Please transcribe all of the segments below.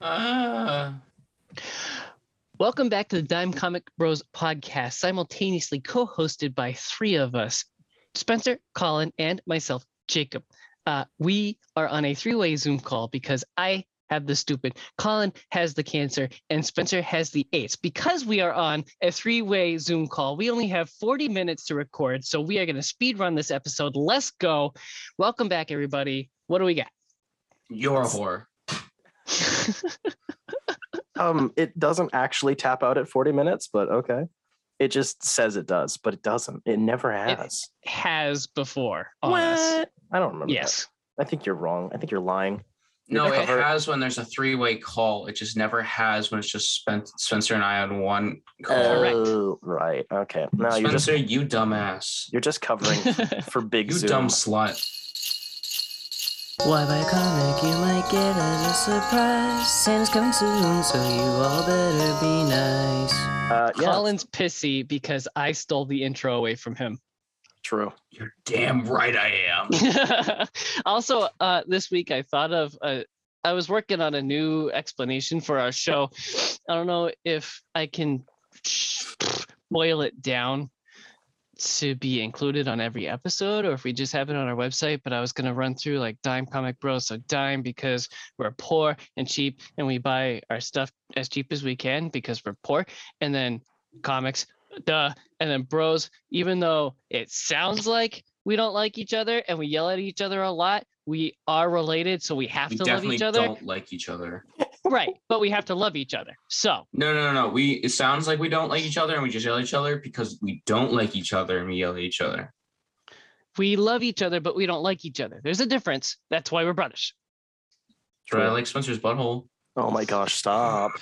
Uh, Welcome back to the Dime Comic Bros podcast, simultaneously co hosted by three of us Spencer, Colin, and myself, Jacob. Uh, we are on a three way Zoom call because I have the stupid, Colin has the cancer, and Spencer has the AIDS. Because we are on a three way Zoom call, we only have 40 minutes to record. So we are going to speed run this episode. Let's go. Welcome back, everybody. What do we got? you're a whore. Um, it doesn't actually tap out at 40 minutes, but okay. It just says it does, but it doesn't. It never has. Has before on us. I don't remember. that. Yes. I think you're wrong. I think you're lying. No, You're it covered. has when there's a three-way call. It just never has when it's just Spencer and I on one call. Correct. Oh, right. Okay. No, you're just Spencer, you dumbass. you're just covering for big You Zoom. dumb slut. Why by a comic you might get as a surprise. Santa's coming soon, so you all better be nice. Uh, yeah, Colin's pissy because I stole the intro away from him. true. You're damn right I am. also, uh, this week I thought of uh, I was working on a new explanation for our show. I don't know if I can boil it down to be included on every episode or if we just have it on our website but i was going to run through like dime comic bros so dime because we're poor and cheap and we buy our stuff as cheap as we can because we're poor and then comics duh and then bros even though it sounds like we don't like each other and we yell at each other a lot we are related so we have We to love each other don't like each other. Right but we have to love each other so No, no, no, no. We it sounds like we don't like each other and we just yell at each other because we don't like each other and we yell at each other. we love each other but we don't like each other there's a difference that's why we're brothers Right. I like Spencer's butthole. Oh my gosh, stop.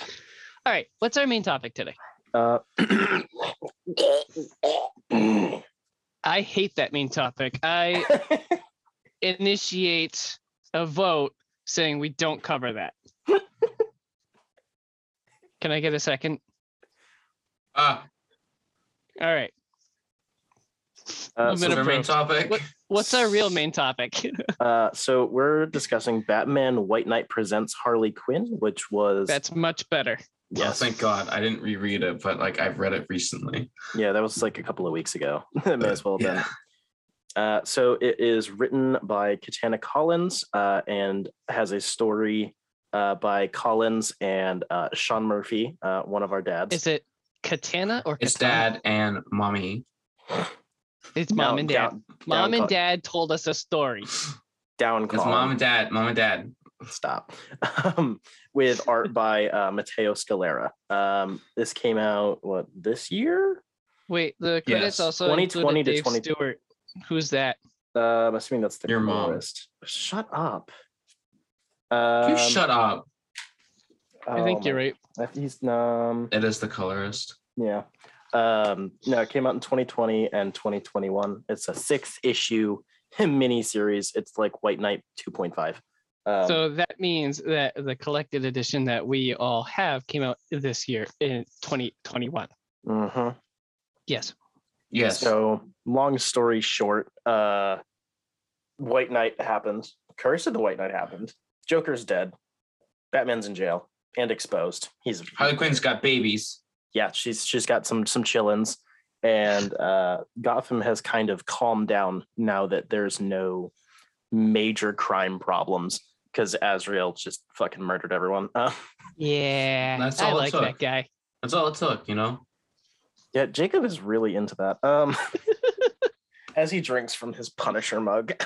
all right what's our main topic today Uh, i hate that main topic i initiate a vote saying we don't cover that can i get a second Ah, all right uh, so, gonna our main topic. What- what's our real main topic uh, so we're discussing Batman White Knight presents Harley Quinn, which was that's much better Oh, yes, thank God. I didn't reread it, but like I've read it recently. yeah, that was like a couple of weeks ago. it may as well have been. Yeah. Uh, so it is written by Katana Collins uh, and has a story uh, by Collins and uh, Sean Murphy, uh, one of our dads. is it katana or It's katana? dad and mommy. it's mom Down- and dad down- mom down and co- dad told us a story down It's Colin. mom and dad. Mom and dad. Stop. Um, with art by uh, Matteo Scalera. Um, this came out what this year? wait the credits Yes. also 2020 included to Dave 20 Stewart who's that Uh, I'm assuming that's the Your mom. colorist. Shut up. Um, You shut up. i think oh you're right He's um It is the colorist. yeah. Um no, it came out in 2020 and 2021. It's a six issue mini series. It's like White Knight 2.5. Um, so that means that the collected edition that we all have came out this year in 2021 mhm. yes Yes. So long story short, uh White Knight happens. Curse of the White Knight happened. Joker's dead. Batman's in jail and exposed. He's Harley Quinn's got babies. yeah, she's she's got some some chillins, and uh, Gotham has kind of calmed down now that there's no major crime problems because Azrael just fucking murdered everyone. Uh, yeah That's i all it like that guy That's all it took, you know? yeah, Jacob is really into that. Um, as he drinks from his Punisher mug.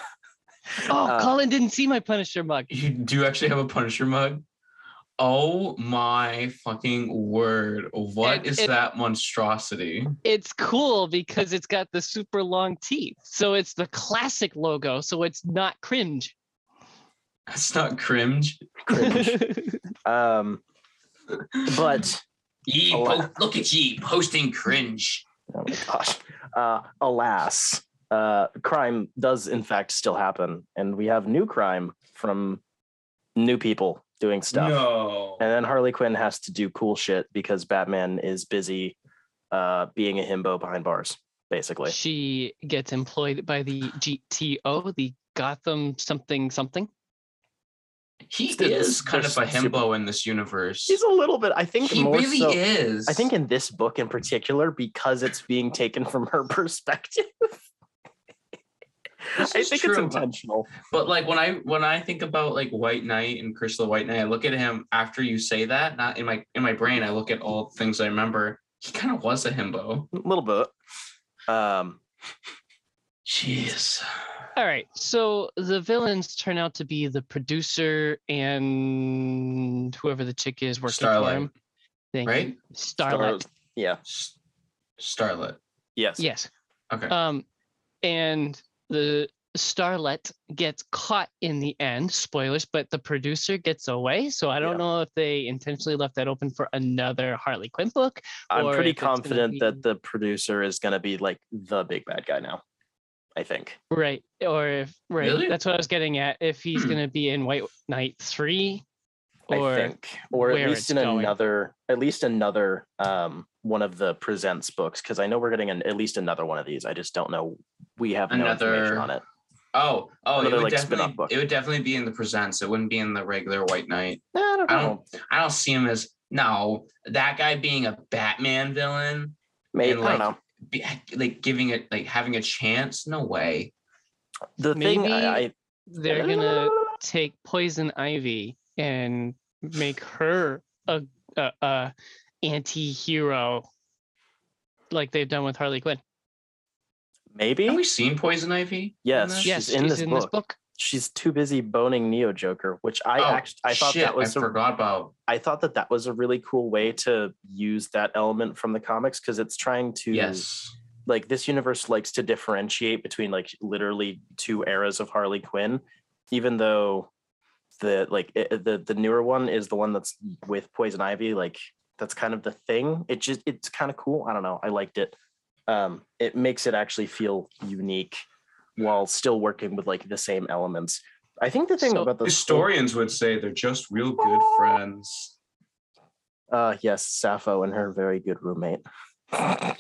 oh Uh, colin didn't see my punisher mug You do actually have a Punisher mug? Oh my fucking word. What It- is it- that monstrosity? it's cool because it's got the super long teeth so it's the classic logo so it's not cringe That's not cringe. Cringe. um, but Ye, po- look at ye posting cringe. oh my gosh, uh, alas, uh, crime does in fact still happen, and we have new crime from new people doing stuff. No. And then Harley Quinn has to do cool shit because Batman is busy uh, being a himbo behind bars, basically. she gets employed by the gto the gotham something something He They're- is kind of they're a super- himbo in this universe. He's a little bit. I think he more really so. is. I think in this book in particular, because it's being taken from her perspective. This I is think true, it's intentional. But like when I when I think about like White Knight and Crystal White Knight, I look at him after you say that. Not in my in my brain, I look at all the things I remember. He kind of was a himbo. A little bit. Um, Jeez. All right. So the villains turn out to be the producer and whoever the chick is working for Starlight, him. Thank you. right? Starlight. yeah. S- Starlet. Yes. Yes. Okay. Um, and the Starlet gets caught in the end. Spoilers, but the producer gets away. So I don't Yeah. know if they intentionally left that open for another Harley Quinn book. I'm or pretty if it's gonna confident be- that the producer is going to be like the big bad guy now. I think. Right. Or if right. Really? That's what I was getting at. If he's Hmm. gonna be in White Knight three. Or I think, or at least in going. another, at least another um one of the presents books, because I know we're getting an, at least another one of these. I just don't know. We have no information Another- on it. Oh, oh, it would like, definitely book. it would definitely be in the presents. It wouldn't be in the regular White Knight. I don't I know. don't I don't see him as no that guy being a Batman villain, Maybe and, I don't like, know. be, like giving it like having a chance. No way. The thing I, I they're gonna take Poison Ivy and make her a, a, a anti-hero like they've done with Harley Quinn. maybe Have we seen Poison Ivy? Yes, this? Yes, She's in she's this in this book. book. she's too busy boning Neo Joker, which I Oh, actually I thought shit, that was I a, forgot about. I thought that that was a really cool way to use that element from the comics because it's trying to Yes. like this universe likes to differentiate between like literally two eras of Harley Quinn, even though the like it, the the newer one is the one that's with Poison Ivy. Like that's kind of the thing. It just it's kind of cool. I don't know. I liked it. Um, it makes it actually feel unique while still working with like the same elements. I think the thing So- about the Historians would say they're just real good friends. uh yes, Sappho and her very good roommate.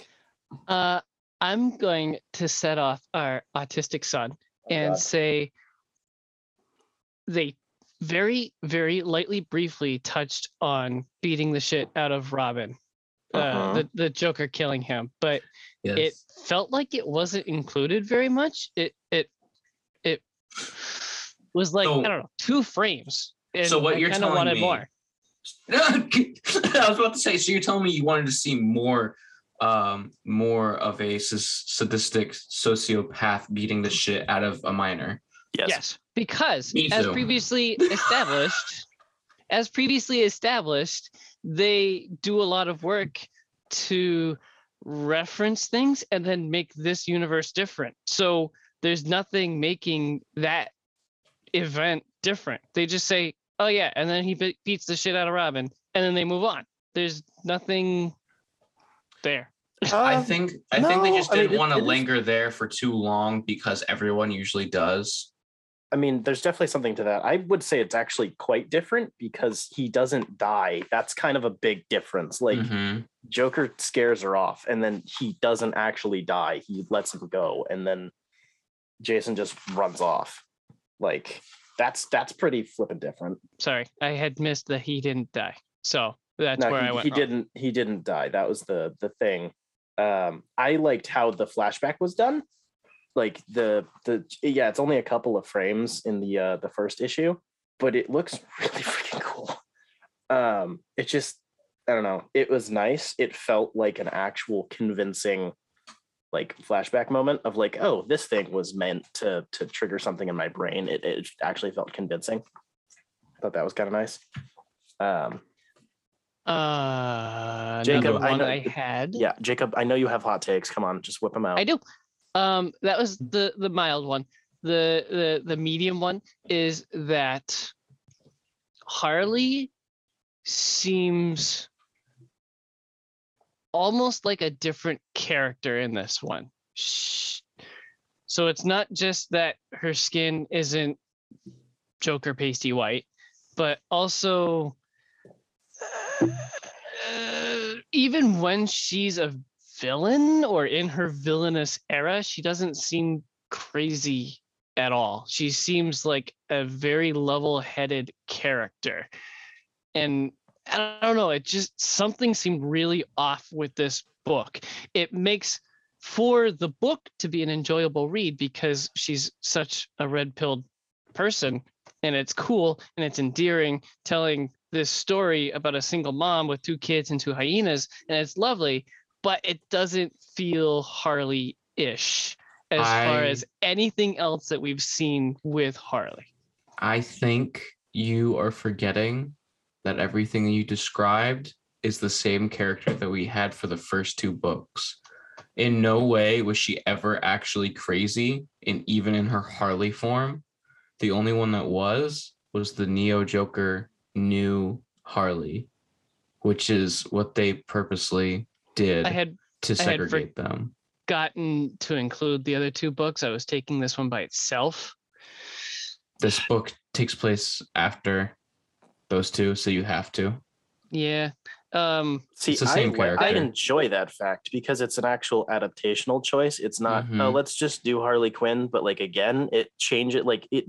Uh, I'm going to set off our autistic son and God. say they very, very lightly, briefly touched on beating the shit out of Robin, uh, Uh-huh. the the Joker killing him, but Yes. it felt like it wasn't included very much. It it it was like So- I don't know two frames. And So what I you're telling wanted me- more. I was about to say. So you're telling me you wanted to see more, um, more of a sadistic sociopath beating the shit out of a minor. Yes. Yes, because Me as too. previously established, as previously established, they do a lot of work to reference things and then make this universe different. So there's nothing making that event different. They just say, "Oh yeah," and then he be- beats the shit out of Robin, and then they move on. There's nothing there. I Um, think I think they just didn't it- want to it is- linger there for too long because everyone usually does. I mean, there's definitely something to that. I would say it's actually quite different because he doesn't die. That's kind of a big difference. Like Mhm. Joker scares her off, and then he doesn't actually die. He lets him go, and then Jason just runs off. Like that's that's pretty flippin' different. Sorry, I had missed that he didn't die. So that's no, where he, I went. he wrong. didn't. He didn't die. That was the the thing. Um, I liked how the flashback was done. Like the the yeah, it's only a couple of frames in the uh the first issue, but it looks really freaking cool. Um, it just I don't know. It was nice. It felt like an actual convincing like flashback moment of like, oh, this thing was meant to to trigger something in my brain. It it actually felt convincing. I thought that was kind of nice. Um, Uh, Jacob, I know- I, had. yeah, Jacob, I know you have hot takes. Come on, just whip them out. I do. Um, that was the the mild one. The the the medium one is that Harley seems almost like a different character in this one. So it's not just that her skin isn't Joker pasty white, but also uh, even when she's a villain or in her villainous era, she doesn't seem crazy at all. She seems like a very level-headed character. And I don't know, it just something seemed really off with this book. It makes for the book to be an enjoyable read because she's such a red-pilled person and it's cool and it's endearing telling this story about a single mom with two kids and two hyenas and it's lovely but it doesn't feel harley-ish as far as anything else that we've seen with harley I think you are forgetting that everything you described is the same character that we had for the first two books. In no way was she ever actually crazy, and even in her Harley form, the only one that was was the Neo Joker new Harley, which is what they purposely did i had to I had for- segregate them. gotten to include the other two books i was taking this one by itself This book takes place after those two, so you have to. yeah um See, It's the I, same I character. enjoy that fact because it's an actual adaptational choice. It's not, oh, Mhm. let's just do Harley Quinn, but like again, it change it like it.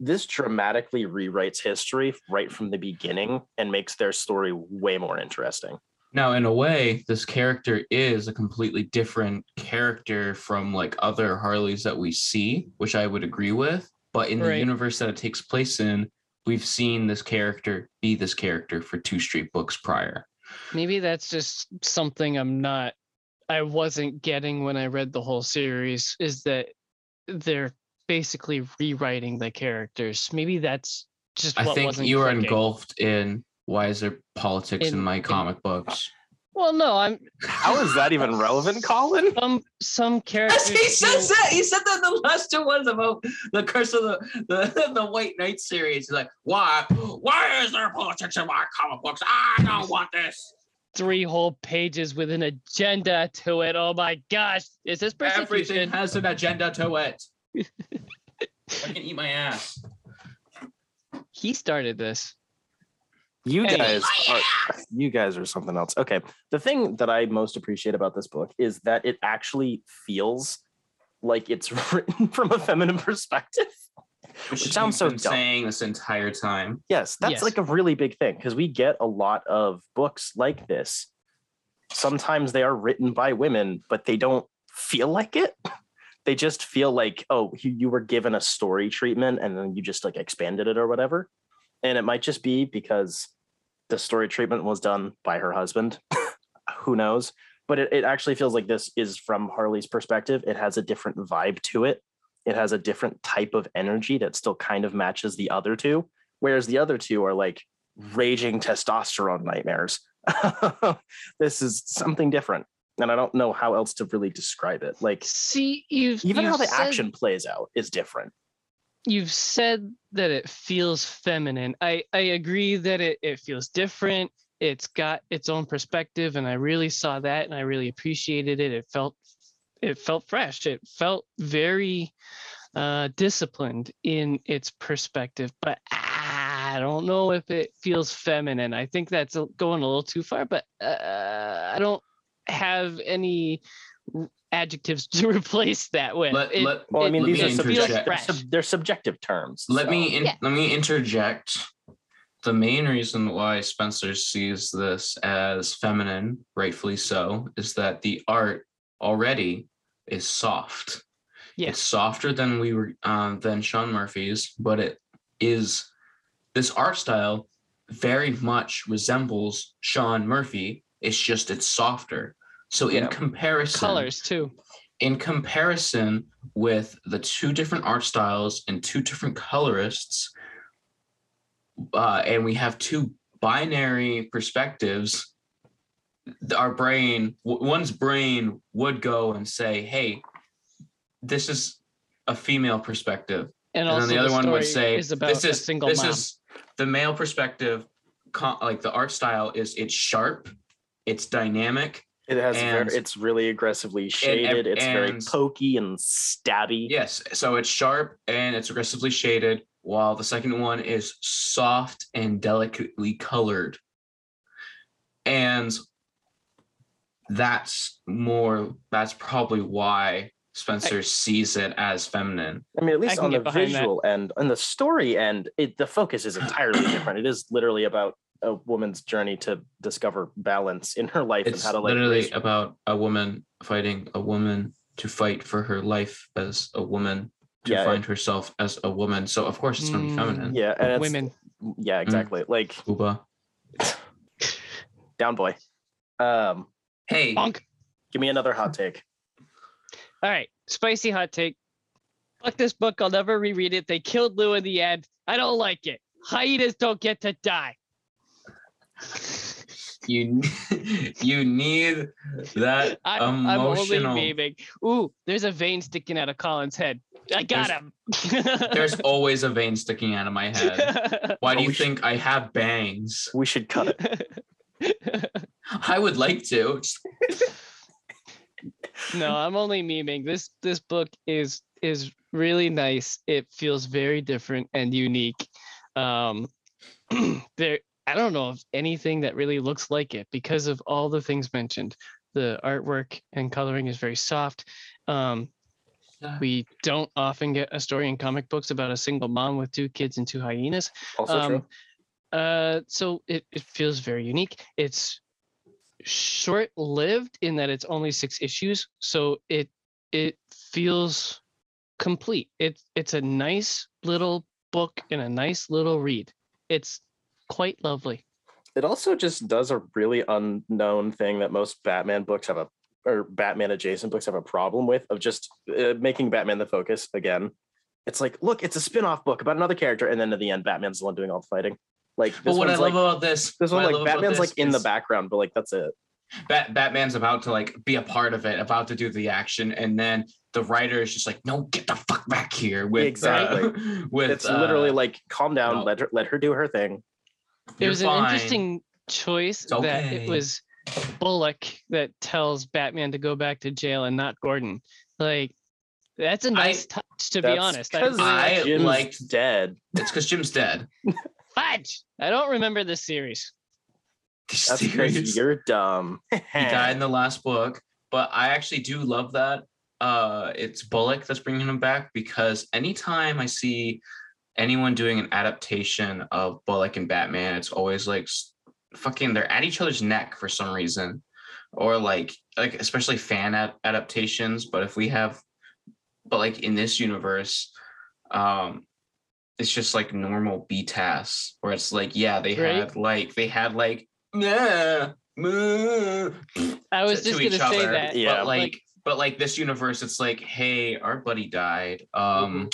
This dramatically rewrites history right from the beginning and makes their story way more interesting. Now, in a way, this character is a completely different character from like other Harleys that we see, which I would agree with. But in the universe that it takes place in, we've seen this character be this character for two straight books prior. maybe that's just something i'm not i wasn't getting when i read the whole series is that they're basically rewriting the characters maybe that's just I think you are clicking. engulfed in why is there politics in, In- my in- comic books? well no i'm How is that even relevant, Colin? some some characters he feel- says that. He said that the last two ones about the curse of the the, the White Knight series. He's like, why? Why is there politics in my comic books? I don't want this. three whole pages with an agenda to it oh my gosh is this Everything has an agenda to it. I can eat my ass. he started this You Hey. guys oh, are you guys are something else. Okay. The thing that I most appreciate about this book is that it actually feels like it's written from a feminine perspective. Which It sounds you've so been dumb. saying this entire time. Yes, that's Yes. like a really big thing because we get a lot of books like this. Sometimes they are written by women, but they don't feel like it. They just feel like, oh, you, you were given a story treatment and then you just like expanded it or whatever. And it might just be because the story treatment was done by her husband. Who knows? But it, it actually feels like this is from Harley's perspective. It has a different vibe to it. It has a different type of energy that still kind of matches the other two whereas the other two are like raging testosterone nightmares. this is something different, and I don't know how else to really describe it. Like see you've even how you've the said- action plays out is different. You've said that it feels feminine. I I agree that it it feels different. It's got its own perspective, and I really saw that, and I really appreciated it. It felt it felt fresh. It felt very uh, disciplined in its perspective, but I don't know if it feels feminine. I think that's going a little too far, but uh, I don't have any adjectives to replace that with. Let- It- let- Well, I mean, these me are it feels subjective. They're, sub- they're subjective terms. Let so- me in, Yeah. let me interject. The main reason why Spencer sees this as feminine, rightfully so, is that the art already is soft. Yeah. It's softer than we were um, than Sean Murphy's, but it is this art style very much resembles Sean Murphy. It's just it's softer. So in Yeah. comparison, colors too. in comparison with the two different art styles and two different colorists, uh, and we have two binary perspectives, our brain, one's brain would go and say, hey, this is a female perspective. And, And, then the other one would say, is this is, single this mom. is the male perspective, like the art style is it's sharp, it's dynamic, It has And- very, it's really aggressively shaded. it's very pokey and stabby. Yes, so it's sharp and it's aggressively shaded, while the second one is soft and delicately colored. And that's more, that's probably why Spencer sees it as feminine. I mean, at least on the get behind that. visual end, on the story end, it, the focus is entirely different. It is literally about a woman's journey to discover balance in her life It's and how to like literally raise- about a woman fighting a woman to fight for her life as a woman to Yeah, find herself as a woman. So of course it's gonna be Mm. feminine. yeah, and it's, Women. Yeah, exactly. Like Uba. down boy. Um, Hey, Bonk. give me another hot take. All right, spicy hot take. Fuck this book. I'll never reread it. They killed Lou in the end. I don't like it. Hyenas don't get to die. you you need that I, I'm only emotional. memeing. Ooh, there's a vein sticking out of Colin's head. I got There's him. There's always a vein sticking out of my head. Why do Oh, you we should- think I have bangs? We should cut it. I would like to. No, I'm only memeing. This this book is is really nice. It feels very different and unique. Um, there, I don't know of anything that really looks like it because of all the things mentioned. The artwork and coloring is very soft. Um, we don't often get a story in comic books about a single mom with two kids and two hyenas. Also true. Um, uh, so it, it feels very unique. It's short lived in that it's only six issues, so it it feels complete. It's it's a nice little book and a nice little read. It's quite lovely. It also just does a really unknown thing that most Batman books have a or Batman adjacent books have a problem with of just uh, making Batman the focus again. It's like, look, it's a spin-off book about another character, and then at the end, Batman's the one doing all the fighting. Like But what I love like about this, this one, like Batman's like this in the background, but like that's it. Bat- Batman's about to like be a part of it, about to do the action, and then the writer is just like, "No, get the fuck back here!" With Exactly. uh, with It's literally uh, like, calm down, no. let her let her do her thing. It "You're was an interesting choice It's that it was Bullock that tells Batman to go back to jail and not Gordon. Like that's a nice touch, to be honest. I, 'cause I Jim's liked- dead. It's because Jim's dead. fudge. I don't remember this series. That's because you're dumb. he died in the last book but i actually do love that uh it's bullock that's bringing him back because anytime i see anyone doing an adaptation of bullock and batman it's always like fucking they're at each other's neck for some reason or like like especially fan ad- adaptations but if we have but like in this universe um it's just like normal BTAS where it's like yeah they Right. had like they had like yeah I was to just each gonna say other, that. Yeah. but like, but like this universe, it's like, hey, our buddy died. Um,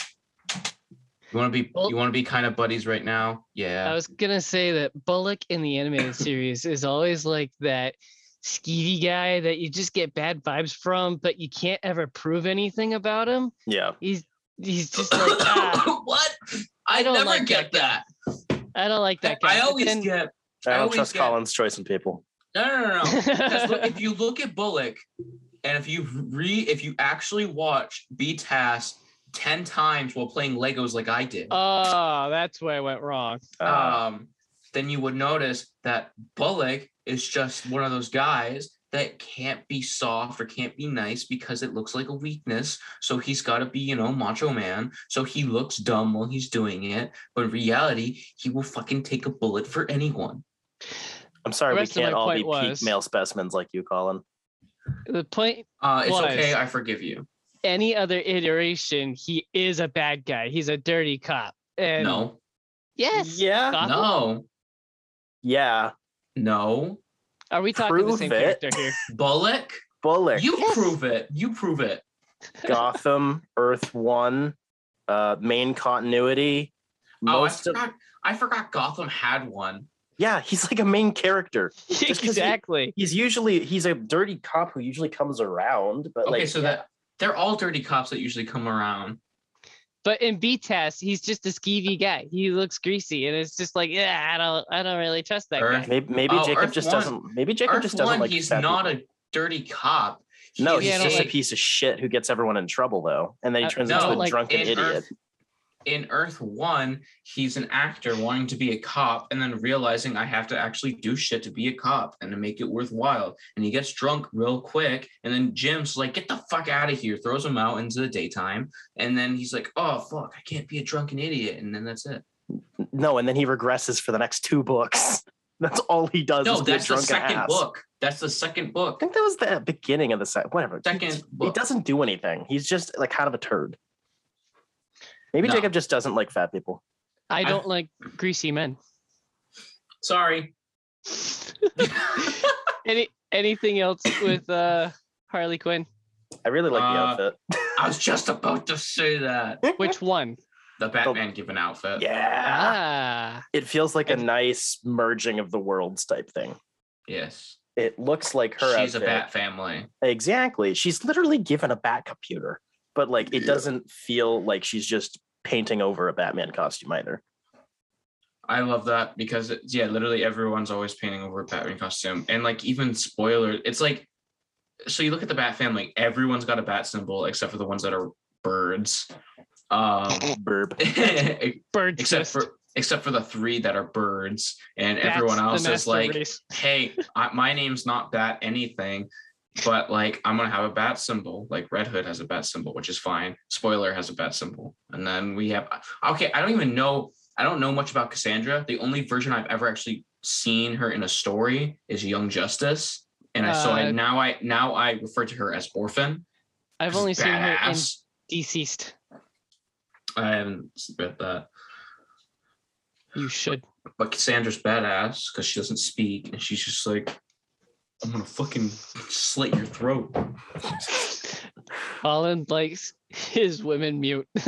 you want to be you want to be kind of buddies right now. Yeah. I was gonna say that Bullock in the animated series is always like that skeevy guy that you just get bad vibes from, but you can't ever prove anything about him. Yeah. He's he's just like ah, what? I, I don't never like get that, that. I don't like that guy. I, always then, get. I don't I trust get, Colin's choice in people. No, no, no, no. if you look at Bullock, and if you re, if you actually watch BTAS 10 times while playing Legos like I did. Oh, that's where I went wrong. Oh. Um, then you would notice that Bullock is just one of those guys that can't be soft or can't be nice because it looks like a weakness. So he's got to be, you know, macho man. So he looks dumb while he's doing it. But in reality, he will fucking take a bullet for anyone. I'm sorry, we can't all be was, peak male specimens like you, Colin. The point. Uh, it's was, okay. I forgive you any other iteration, he is a bad guy. He's a dirty cop. And no, yes. Yeah. Gotham? no, Yeah. no. Are we talking the same it. character here? Bullock, Bullock. you Yes. prove it. You prove it. Gotham, Earth One, uh, main continuity. Oh, I Most of forgot. I forgot Gotham had one. yeah, he's like a main character. Just 'cause he- exactly. He's usually he's a dirty cop who usually comes around, but Okay, like so yeah, that they're all dirty cops that usually come around. But in BTAS, he's just a skeevy uh, guy. He looks greasy, and it's just like, yeah, I don't, I don't really trust that Earth- guy. maybe maybe Oh, Jacob Earth just One- doesn't maybe Jacob Earth just doesn't One, like he's not people. a dirty cop. No, He's Yeah, I he's don't just like- a piece of shit who gets everyone in trouble though, and then he I- turns I into a like- drunken in idiot. Earth, in Earth One, he's an actor wanting to be a cop and then realizing I have to actually do shit to be a cop and to make it worthwhile. And he gets drunk real quick. And then Jim's like, get the fuck out of here, throws him out into the daytime. And then he's like, oh, fuck, I can't be a drunken idiot. And then that's it. No, and then he regresses for the next two books. That's all he does. No, is be a that's the second ass. book. That's the second book. I think that was the beginning of the set. Whatever. He- Second He book. doesn't do anything. He's just like kind of a turd. Maybe No. Jacob just doesn't like fat people. I don't like greasy men. Sorry. Any anything else with uh Harley Quinn? I really like the Uh, outfit. I was just about to say that. Which one? The Batman given outfit. Yeah. Ah, It feels like a nice merging of the worlds type thing. Yes. It looks like her. She's a bat family. Exactly. She's literally given a bat computer, but like it Yeah. doesn't feel like she's just painting over a Batman costume either. I love that because it, yeah, literally everyone's always painting over a Batman costume, and like even spoiler, it's like so you look at the Bat family, everyone's got a bat symbol except for the ones that are birds, um, Burb. bird except fist. for except for the three that are birds, and That's everyone else is like, race. hey, I, my name's not Bat anything. But like I'm gonna have a bat symbol, like Red Hood has a bat symbol, which is fine. Spoiler has a bat symbol, and then we have okay. I don't even know. I don't know much about Cassandra. The only version I've ever actually seen her in a story is Young Justice, and I so I Uh, now I now I refer to her as Orphan. I've only seen her in. Deceased. I haven't read that, You should. but Cassandra's badass because she doesn't speak, and she's just like, I'm gonna fucking slit your throat. Holland likes his women mute.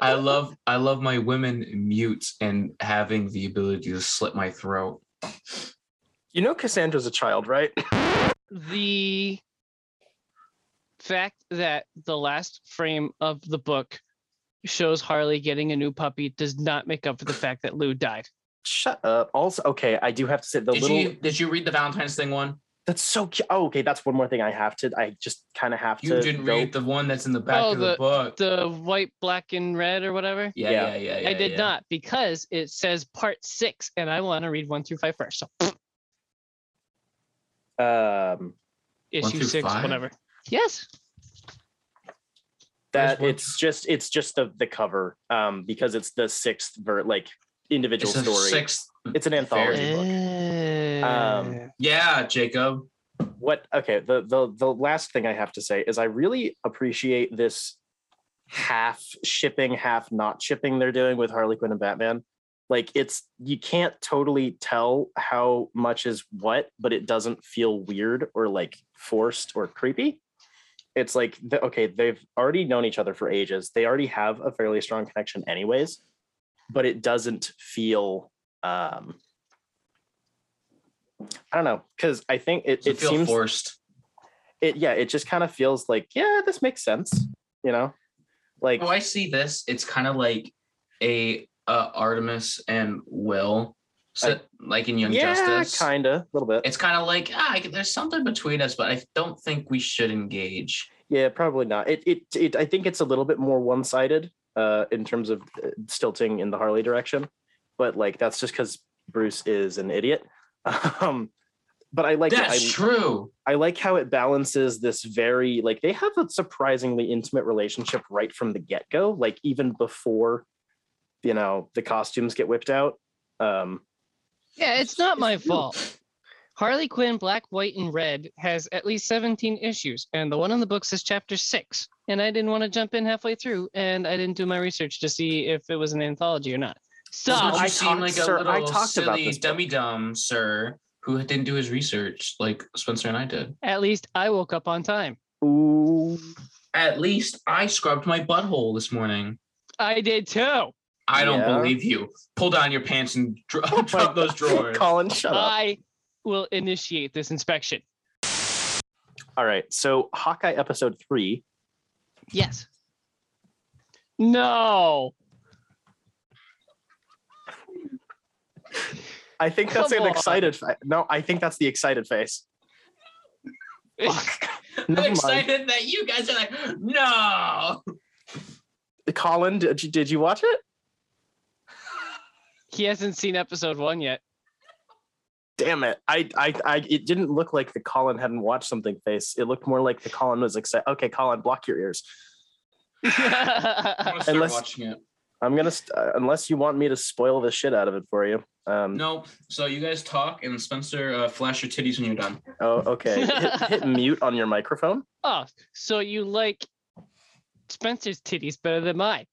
I love I love my women mute and having the ability to slit my throat. You know Cassandra's a child, right? the fact that the last frame of the book shows Harley getting a new puppy does not make up for the fact that Lou died. Shut up. Also, okay, I do have to say the did little you did you read the Valentine's thing one? that's so cute. Oh, okay, that's one more thing I have to. I just kind of have You to. didn't go- read the one that's in the back Oh, of the, book. The white, black, and red or whatever. yeah, Yeah. yeah, yeah, yeah. I did yeah. not because it says part six, and I want to read one through five first. So um issue six, five? whatever. Yes. that it's just it's just the the cover um because it's the sixth ver like individual It's a story. sixth. It's an anthology book. Um, Eh. Yeah, Jacob. what okay the the the last thing i have to say is i really appreciate this half shipping half not shipping they're doing with harley quinn and batman like it's you can't totally tell how much is what but it doesn't feel weird or like forced or creepy it's like the, okay they've already known each other for ages they already have a fairly strong connection anyways but it doesn't feel um i don't know because i think it, it, it seems forced. it yeah it just kind of feels like yeah this makes sense you know like Oh, I see this. It's kind of like a uh, Artemis and Will, sit, like in Young yeah Justice. kind of a little bit It's kind of like ah, I- there's something between us, but I don't think we should engage. yeah probably not it, it it i think it's a little bit more one-sided uh in terms of uh, stilting in the harley direction but like that's just because bruce is an idiot um but i like That's I, true. I like how it balances this very like they have a surprisingly intimate relationship right from the get-go like even before you know the costumes get whipped out um Yeah, it's not my fault. Harley Quinn Black, White, and Red has at least 17 issues, and the one in the book is chapter six. And I didn't want to jump in halfway through, and I didn't do my research to see if it was an anthology or not. So I seem talked- like a sir, I little talked about silly this book. dummy dumb sir who didn't do his research like Spencer and I did. at least I woke up on time. ooh At least I scrubbed my butthole this morning. I did too. I don't Yeah. believe you. Pull down your pants and dro- drop those drawers. colin shut up I will initiate this inspection. all right so hawkeye episode three Yes. No. i think that's Come an on. excited fa- no i think that's the excited face Fuck. I'm Never mind. excited that you guys are like, no. Colin, did you, did you watch it? He hasn't seen episode one yet. Damn it! I, I, I, it didn't look like the Colin hadn't watched something face. It looked more like the Colin was excited. Okay, Colin, block your ears. I'm gonna start Unless- watching it. I'm gonna st- uh, unless you want me to spoil the shit out of it for you. Um, Nope. So you guys talk, and Spencer, uh, flash your titties when you're done. Oh, okay. hit, hit mute on your microphone, oh, so you like Spencer's titties better than mine?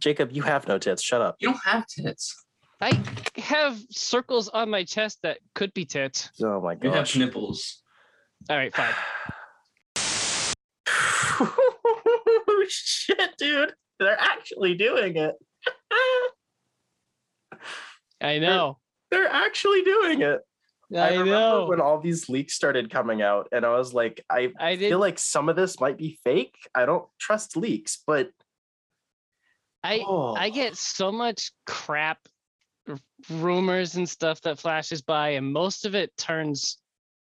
Jacob. You have no tits. Shut up. You don't have tits. I have circles on my chest that could be tits. Oh my god. You have gosh. nipples. All right, fine. shit, dude. They're actually doing it. I know. They're actually doing it. I, remember know. when all these leaks started coming out, and I was like, I I did. feel like some of this might be fake. I don't trust leaks, but I oh, I get so much crap r- rumors and stuff that flashes by and most of it turns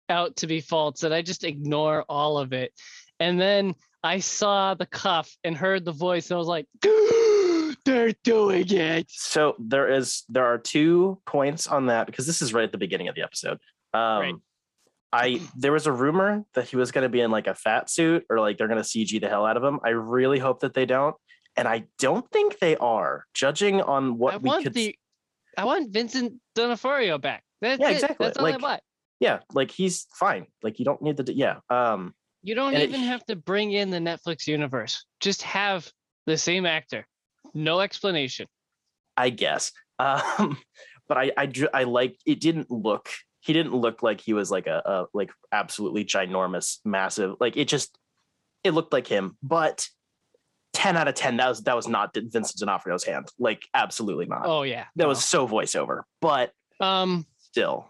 out to be false that I just ignore all of it. And then I saw the cuff and heard the voice and I was like, they're doing it. so there is there are two points on that because this is right at the beginning of the episode. Um Right. I there was a rumor that he was going to be in like a fat suit or like they're going to CG the hell out of him. I really hope that they don't, and I don't think they are. Judging on what I we could, the I want Vincent D'Onofrio back. That's Yeah, it. exactly. That's all Like- I want. yeah, like he's fine. Like you don't need the yeah. Um, You don't and it- even have to bring in the Netflix universe. Just have the same actor. No explanation. I guess. Um, but I I I like it. Didn't look. He didn't look like he was like a, a like absolutely ginormous, massive. Like it just it looked like him. But ten out of ten, that was that was not Vincent D'Onofrio's hand. Like absolutely not. Oh yeah. that no. was so voiceover. But um still.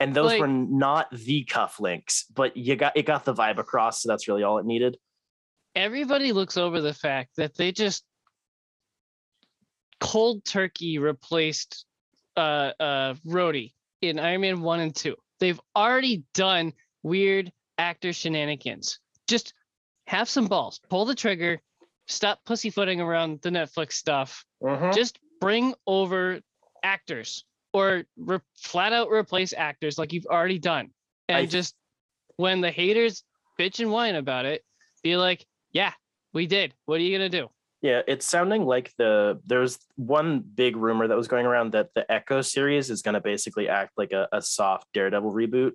And those Like- were not the cufflinks, but you got it got the vibe across, so that's really all it needed. everybody looks over the fact that they just cold turkey replaced uh uh Rhodey in Iron Man 1 and 2. They've already done weird actor shenanigans. Just have some balls. Pull the trigger. Stop pussyfooting around the Netflix stuff. Just bring over actors or re- flat out replace actors like you've already done. And I- just when the haters bitch and whine about it, be like, yeah, we did. What are you going to do? Yeah, it's sounding like the there's one big rumor that was going around that the Echo series is going to basically act like a, a soft Daredevil reboot.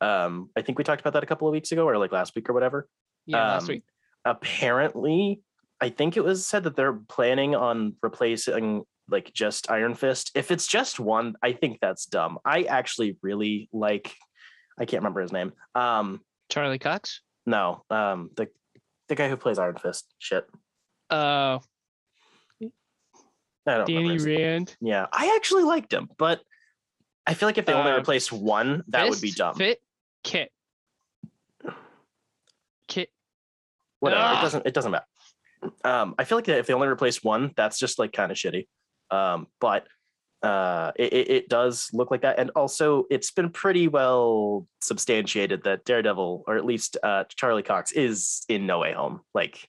Um, I think we talked about that a couple of weeks ago, or like last week or whatever. Yeah, last Um, week. Apparently, I think it was said that they're planning on replacing like just Iron Fist. If it's just one, I think that's dumb. I actually really like. I can't remember his name. Um, Charlie Cox. no, um, the the guy who plays Iron Fist. Shit, Uh, I don't Danny name. Rand. Yeah, I actually liked him, but I feel like if they only Uh, replaced one, that would be dumb. Fit, Kit. Kit. Whatever, it Ah. doesn't it doesn't matter. Um, I feel like if they only replace one, that's just like kind of shitty. Um, but uh, it, it, does look like that, and also it's been pretty well substantiated that Daredevil, or at least uh, Charlie Cox, is in No Way Home. Like,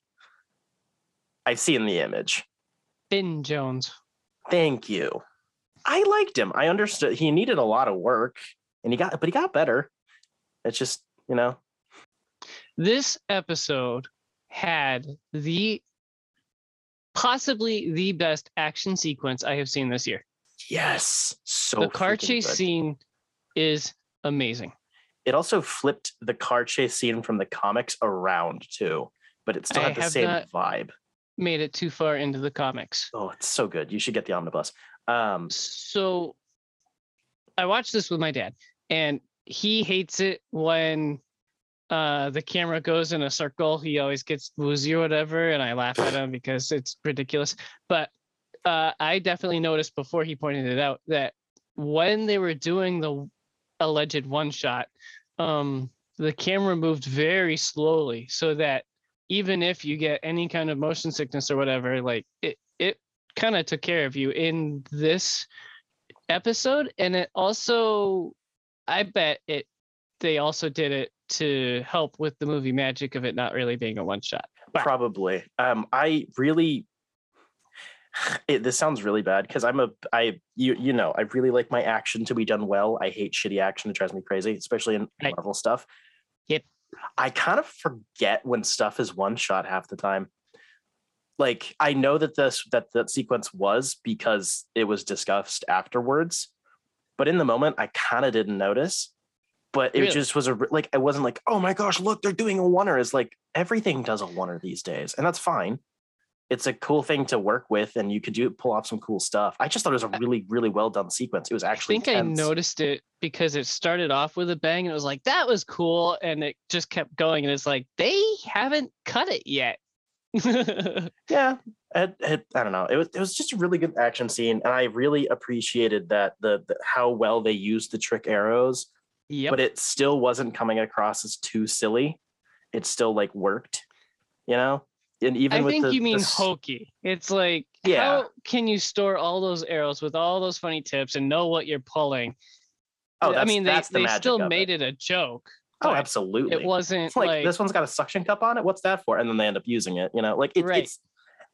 I've seen the image. Finn Jones. Thank you. I liked him. I understood he needed a lot of work, and he got, but he got better. It's just you know, This episode had the possibly the best action sequence I have seen this year. yes, so the car chase good. scene is amazing. it also flipped the car chase scene from the comics around too, but it still I had the have same vibe. Made it too far into the comics. Oh, it's so good. You should get the omnibus. Um, So I watched this with my dad, and he hates it when uh the camera goes in a circle. He always gets woozy or whatever, and I laugh at him because it's ridiculous. But uh I definitely noticed before he pointed it out that when they were doing the alleged one shot, um the camera moved very slowly so that even if you get any kind of motion sickness or whatever, like it it kind of took care of you in this episode and it also i bet it they also did it to help with the movie magic of it not really being a one shot probably. Um, I really it, this sounds really bad because I'm a I you you know I really like my action to be done well. I hate shitty action; it drives me crazy, especially in Right. Marvel stuff. Yep. I kind of forget when stuff is one shot half the time. Like I know that this that that sequence was because it was discussed afterwards, but in the moment I kind of didn't notice. But it Really? just was a like I wasn't like oh my gosh look they're doing a oner is like everything does a oner these days and that's fine it's a cool thing to work with and you could do pull off some cool stuff. I just thought it was a really, really well done sequence. It was actually I think I noticed it because it started off with a bang and it was like that was cool and it just kept going and it's like they haven't cut it yet. Yeah. It, it, I don't know. It was it was just a really good action scene. And I really appreciated that the, the how well they used the trick arrows, yep. but it still wasn't coming across as too silly. It still like worked, you know? And even with I with think the, you mean the hokey. It's like Yeah. how can you store all those arrows with all those funny tips and know what you're pulling? Oh, I that's, mean, they, the they still made it. it. a joke. Oh, absolutely. It wasn't like, like, this one's got a suction cup on it. What's that for? And then they end up using it. You know, like it, Right. it's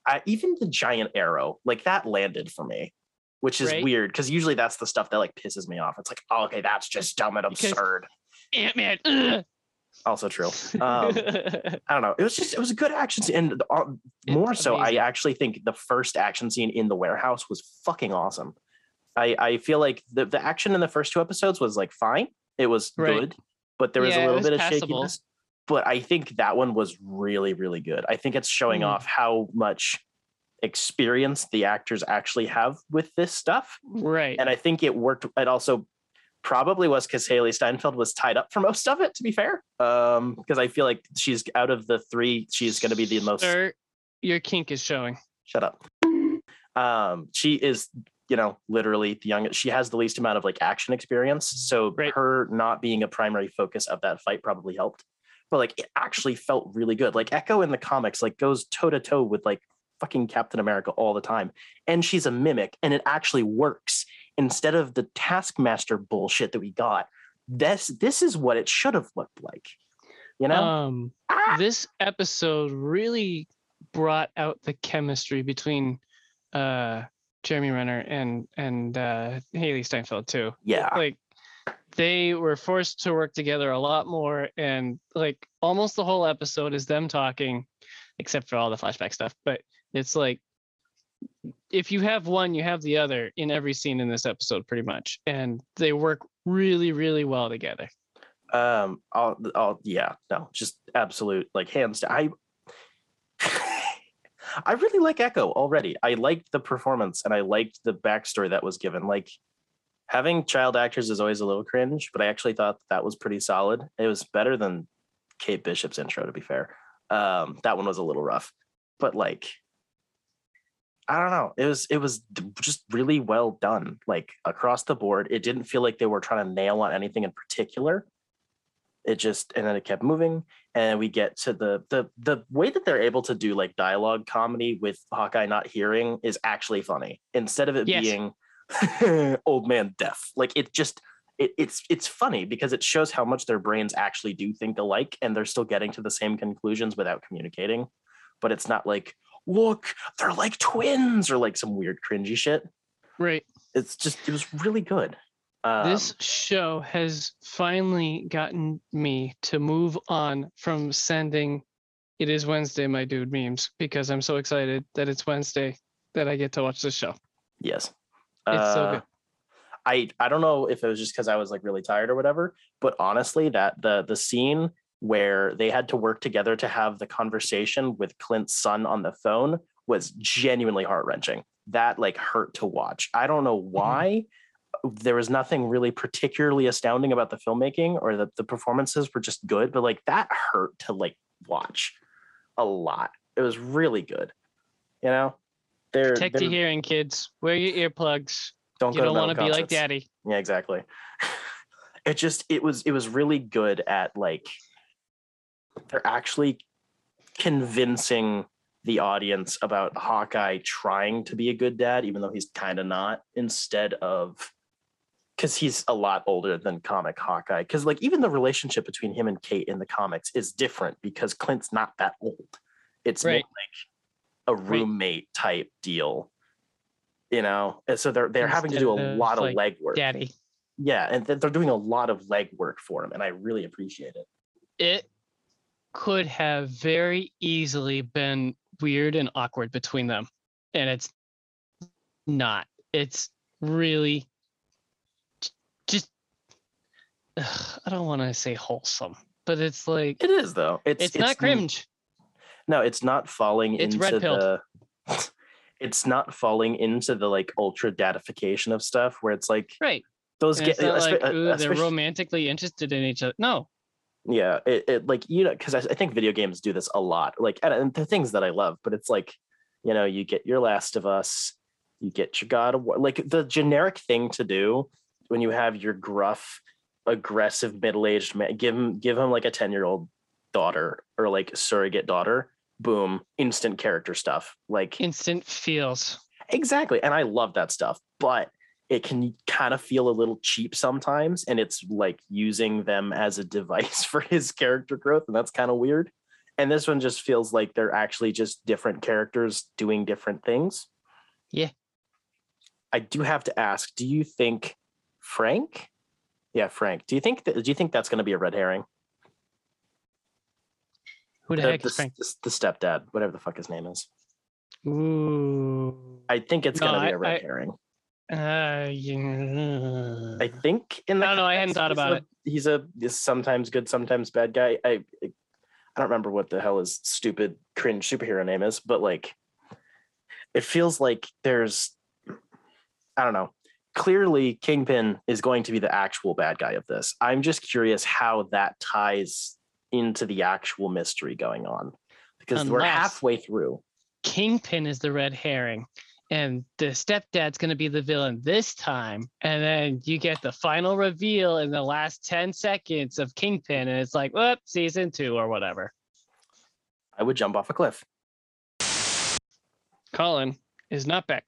I, even the giant arrow, like that landed for me, which is Right. weird because usually that's the stuff that like pisses me off. It's like, oh, okay, that's just dumb and absurd. Ant Man. Also true. Um, I don't know. It was just it was a good action scene, and uh, more It's so, amazing. I actually think the first action scene in the warehouse was fucking awesome. I I feel like the the action in the first two episodes was like fine. It was Right. good, but there was Yeah, a little was bit of shakiness. But I think that one was really really good. I think it's showing Mm. off how much experience the actors actually have with this stuff, right. and I think it worked. It also probably was because Hailee Steinfeld was tied up for most of it. To be fair, um, because I feel like she's out of the three, she's going to be the most. Sir, your kink is showing. Shut up. Um, she is, you know, literally the youngest. She has the least amount of like action experience, so Right. her not being a primary focus of that fight probably helped. But like, it actually felt really good. Like Echo in the comics, like goes toe to toe with like fucking Captain America all the time, and she's a mimic, and it actually works instead of the Taskmaster bullshit that we got. This this is what it should have looked like. You know? Um, Ah! this episode really brought out the chemistry between uh Jeremy Renner and and uh Hailee Steinfeld too. yeah. Like they were forced to work together a lot more and like almost the whole episode is them talking except for all the flashback stuff, but it's like if you have one, you have the other in every scene in this episode pretty much and they work really really well together. um i'll i'll yeah no just absolute like hands i i really like echo already. I liked the performance and i liked the backstory that was given. Like having child actors is always a little cringe but i actually thought that was pretty solid. It was better than kate bishop's intro to be fair. Um that one was a little rough but like I don't know. It was it was just really well done, like across the board. It didn't feel like they were trying to nail on anything in particular. It just and then it kept moving, and we get to the the the way that they're able to do like dialogue comedy with Hawkeye not hearing is actually funny instead of it Yes. being old man deaf. Like it just it, it's it's funny because it shows how much their brains actually do think alike, and they're still getting to the same conclusions without communicating. But it's not like look, they're like twins or like some weird cringy shit. Right. It's just it was really good. Um, this show has finally gotten me to move on from sending it is Wednesday, my dude memes, because I'm so excited that it's Wednesday that I get to watch this show. yes, It's so Uh, good. I I don't know if it was just because I was like really tired or whatever, but honestly, that the the scene where they had to work together to have the conversation with Clint's son on the phone was genuinely heart wrenching. That like hurt to watch. I don't know mm-hmm. why. There was nothing really particularly astounding about the filmmaking or that the performances were just good, but like that hurt to like watch a lot. It was really good. You know, they're, Protect your they're- hearing, kids. Wear your earplugs. don't you don't want to be like daddy. yeah exactly it just it was it was really good at like they're actually convincing the audience about hawkeye trying to be a good dad even though he's kind of not instead of because he's a lot older than comic hawkeye because like even the relationship between him and kate in the comics is different because clint's not that old it's more like a roommate type deal You know, and so they're they're having to do a of, lot of like, legwork. Daddy. Yeah, and th- they're doing a lot of legwork for him, and I really appreciate it. It could have very easily been weird and awkward between them. And it's not. It's really just ugh, I don't want to say wholesome, but it's like It is though. It's it's, not cringe. No, it's not falling It's into the. It's not falling into the like ultra datification of stuff where it's like Right. those get like, uh, ooh, they're romantically interested in each other. No. Yeah it, it like you know because I, I think video games do this a lot like and, and the things that i love but it's like you know you get your last of us you get your god of war like the generic thing to do when you have your gruff aggressive middle-aged man give him give him like a 10 year old daughter or like surrogate daughter boom instant character stuff like Instant feels. Exactly. And I love that stuff, but it can kind of feel a little cheap sometimes. And it's like using them as a device for his character growth. And that's kind of weird. And this one just feels like they're actually just different characters doing different things. Yeah. I do have to ask, do you think Frank? Yeah, Frank. Do you think that do you think that's going to be a red herring? Who the The, heck the, is Frank? the- the stepdad, whatever the fuck his name is. Ooh. I think it's No, going to be a red I- herring. Uh, yeah. I think in the I don't know, I hadn't thought about a- it. He's a sometimes good, sometimes bad guy. I I don't remember what the hell his stupid cringe superhero name is, but like it feels like there's I don't know. Clearly Kingpin is going to be the actual bad guy of this. I'm just curious how that ties into the actual mystery going on. Because we're halfway through. Kingpin is the red herring, and the stepdad's going to be the villain this time. And then you get the final reveal in the last 10 seconds of Kingpin, and it's like, whoop, season two or whatever. I would jump off a cliff. Colin is not back.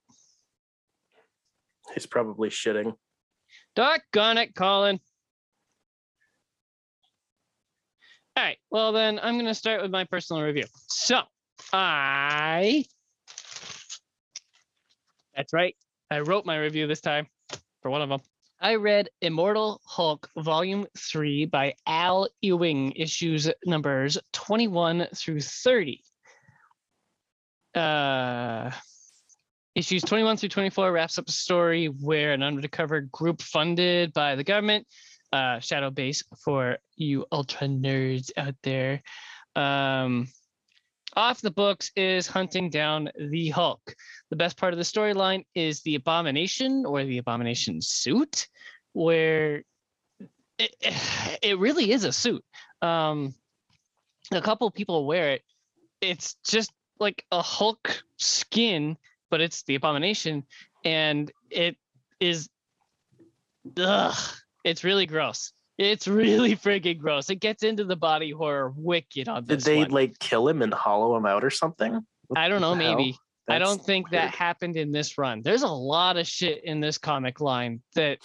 He's probably shitting. Doggone it, Colin. All right. Well, then I'm going to start with my personal review. So I. That's right. I wrote my review this time for one of them. I read Immortal Hulk Volume 3 by Al Ewing, issues numbers 21 through 30. Uh, issues 21 through 24 wraps up a story where an undercover group funded by the government, uh, Shadow Base for you ultra nerds out there, um, off the books is hunting down the Hulk. The best part of the storyline is the Abomination or the Abomination suit, where it, it really is a suit. Um, a couple people wear it. It's just like a Hulk skin, but it's the Abomination, and it is, ugh, it's really gross. It's really freaking gross. It gets into the body horror wicked on Did this they one. like kill him and hollow him out or something? What I don't know, maybe. I don't think weird. that happened in this run. There's a lot of shit in this comic line that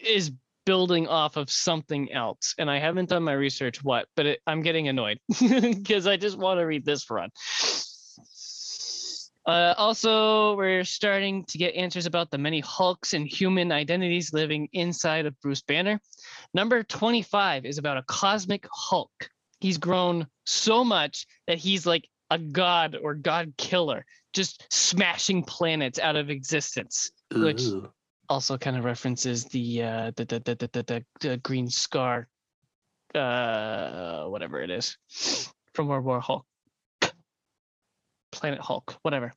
is building off of something else. And I haven't done my research what, but it, I'm getting annoyed because I just want to read this run. Uh, also, we're starting to get answers about the many Hulks and human identities living inside of Bruce Banner. Number 25 is about a cosmic Hulk. He's grown so much that he's like a god or god killer, just smashing planets out of existence. which- Also, kind of references the uh, the, the, the, the, the, the, the Green Scar, uh, whatever it is, from World War Hulk, Planet Hulk, whatever.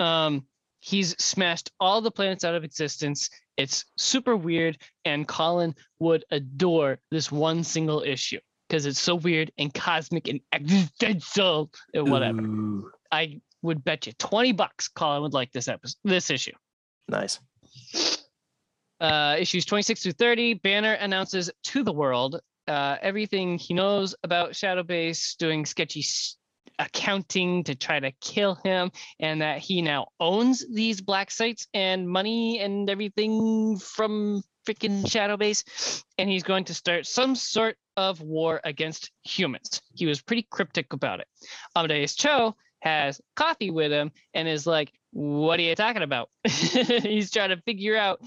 Um, he's smashed all the planets out of existence. It's super weird, and Colin would adore this one single issue because it's so weird and cosmic and existential and whatever. Ooh, I would bet you 20 bucks Colin would like this episode, this issue. nice. Uh, issues 26 through 30, Banner announces to the world uh, everything he knows about Shadowbase, doing sketchy accounting to try to kill him, and that he now owns these black sites and money and everything from freaking Shadowbase, and he's going to start some sort of war against humans. He was pretty cryptic about it. Amadeus Cho has coffee with him and is like, what are you talking about? He's trying to figure out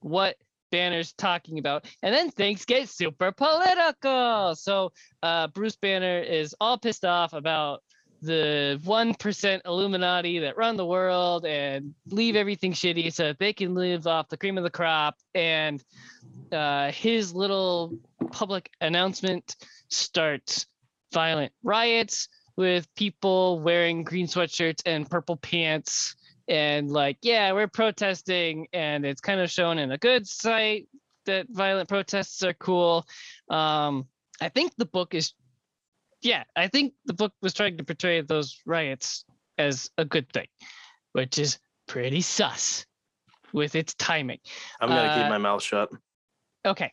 what Banner's talking about. And then things get super political. So uh, Bruce Banner is all pissed off about the 1% Illuminati that run the world and leave everything shitty so that they can live off the cream of the crop. And uh, his little public announcement starts violent riots with people wearing green sweatshirts and purple pants and like yeah we're protesting and it's kind of shown in a good sight that violent protests are cool um i think the book is yeah i think the book was trying to portray those riots as a good thing which is pretty sus with its timing I'm gonna Uh, keep my mouth shut. Okay.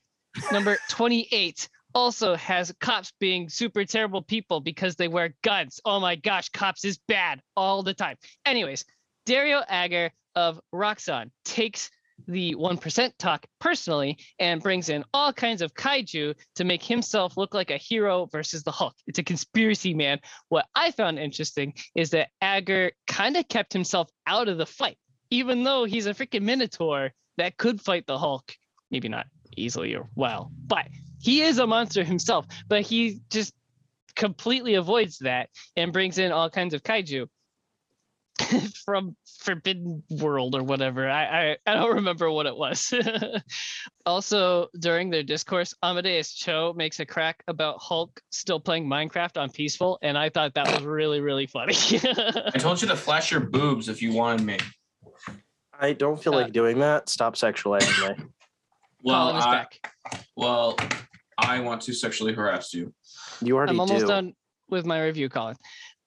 Number 28 also has cops being super terrible people because they wear guns. Oh my gosh, cops is bad all the time. Anyways, Dario Agger of Roxxon takes the 1% talk personally and brings in all kinds of kaiju to make himself look like a hero versus the Hulk. It's a conspiracy, man. What I found interesting is that Agger kind of kept himself out of the fight, even though he's a freaking Minotaur that could fight the Hulk. Maybe not easily or well, but he is a monster himself. But he just completely avoids that and brings in all kinds of kaiju from Forbidden World or whatever. I I, I don't remember what it was. also, during their discourse, Amadeus Cho makes a crack about Hulk still playing Minecraft on peaceful, and I thought that was really really funny. I told you to flash your boobs if you wanted me. I don't feel uh, like doing that. Stop sexualizing me. Well, Colin I, back. well, I want to sexually harass you. You already I'm almost do. done with my review, Colin.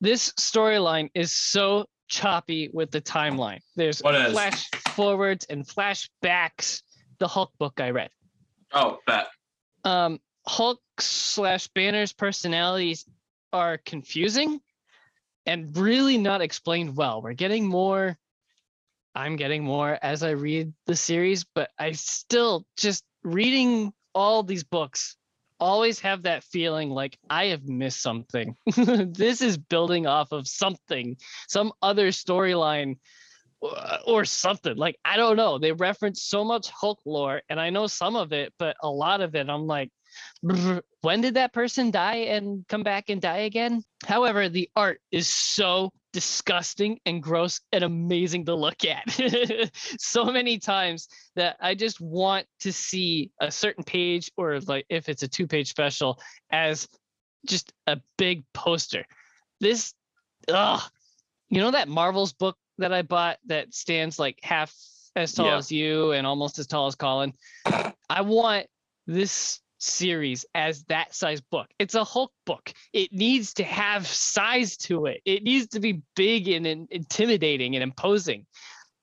This storyline is so choppy with the timeline. There's flash forwards and flashbacks. The Hulk book I read. Oh, bet. Um, Hulk slash Banner's personalities are confusing and really not explained well. We're getting more. I'm getting more as I read the series, but I still just reading all these books always have that feeling like I have missed something. this is building off of something, some other storyline uh, or something. Like, I don't know. They reference so much Hulk lore, and I know some of it, but a lot of it, I'm like, when did that person die and come back and die again? However, the art is so disgusting and gross and amazing to look at so many times that I just want to see a certain page or like if it's a two page special as just a big poster. This, ugh, you know that Marvel's book that I bought that stands like half as tall Yeah. as you and almost as tall as Colin. I want this series as that size book. It's a Hulk book. It needs to have size to it. It needs to be big and, in- intimidating and imposing.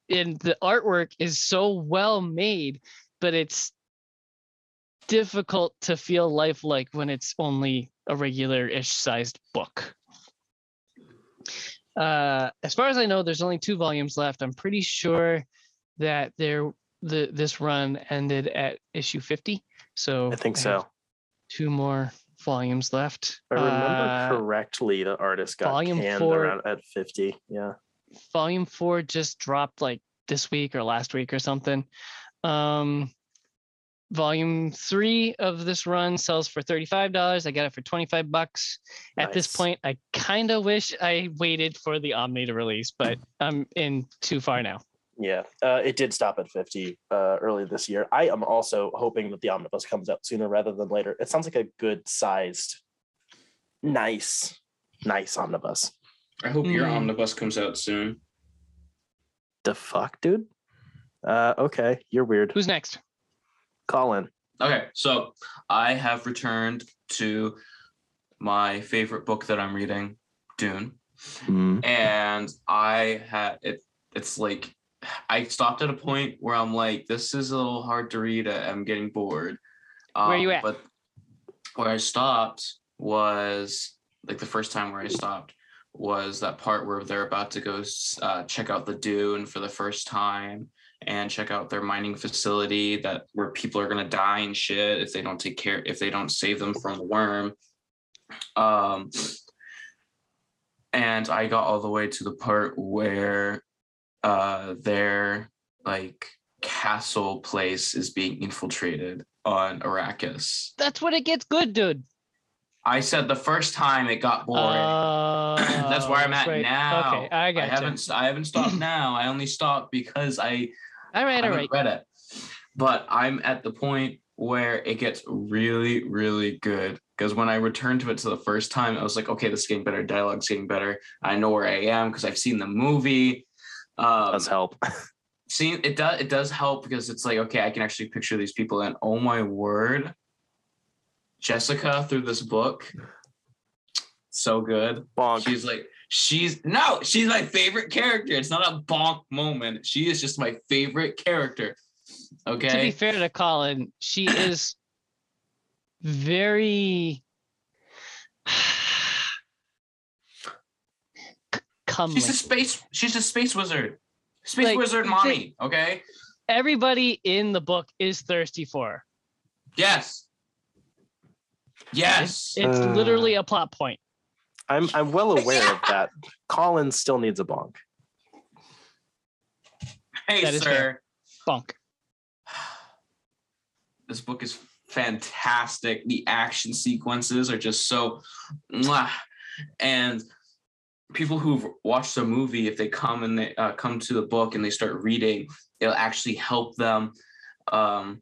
And the artwork is so well made, but it's difficult to feel lifelike when it's only a regular-ish sized book. Uh, as far as I know, there's only two volumes left. I'm pretty sure that there the this run ended at issue 50. So I think have so. Two more volumes left. If I remember Uh, correctly, the artist got volume canned four- around at 50. Yeah. volume four just dropped like this week or last week or something. Um, volume three of this run sells for $35. I got it for 25 bucks. At this point, I kind of wish I waited for the Omni to release, but I'm in too far now. Yeah. Uh, it did stop at 50 uh, earlier this year. I am also hoping that the omnibus comes out sooner rather than later. It sounds like a good sized, nice, nice omnibus. I hope your Mm. omnibus comes out soon. The fuck, dude? Uh, okay. You're weird. Who's next? Colin. Okay, so I have returned to my favorite book that I'm reading, Dune, and I had it. It's like I stopped at a point where I'm like, this is a little hard to read. I'm getting bored. Where you Um, at? But where I stopped was like the first time where I stopped was that part where they're about to go uh, check out the dune for the first time and check out their mining facility that where people are gonna die and shit if they don't take care if they don't save them from the worm. Um, and I got all the way to the part where uh their like castle place is being infiltrated on Arrakis. That's when it gets good, dude. I said the first time it got boring. That's where I'm at right. now. Okay, I got I haven't I haven't stopped now. I only stopped because I All right, all haven't right. read it. But I'm at the point where it gets really, really good. Because when I returned to it to the first time, I was like, okay, this is getting better. Dialogue's getting better. I know where I am because I've seen the movie. Um, Does help. seeing it does it does help because it's like okay i can actually picture these people and oh my word jessica through this book so good Bonk. she's like she's no she's my favorite character it's not a bonk moment she is just my favorite character Okay. To be fair to Colin, she is very c- comely. she's a space she's a space wizard space Like, wizard the- mommy okay Everybody in the book is thirsty for her. yes yes It's Uh. literally a plot point. I'm I'm well aware of that. Colin still needs a bonk. hey that is sir fair. Bunk. this book is fantastic. The action sequences are just so, mwah. and people who've watched the movie, if they come and they uh, come to the book and they start reading, it'll actually help them. Um,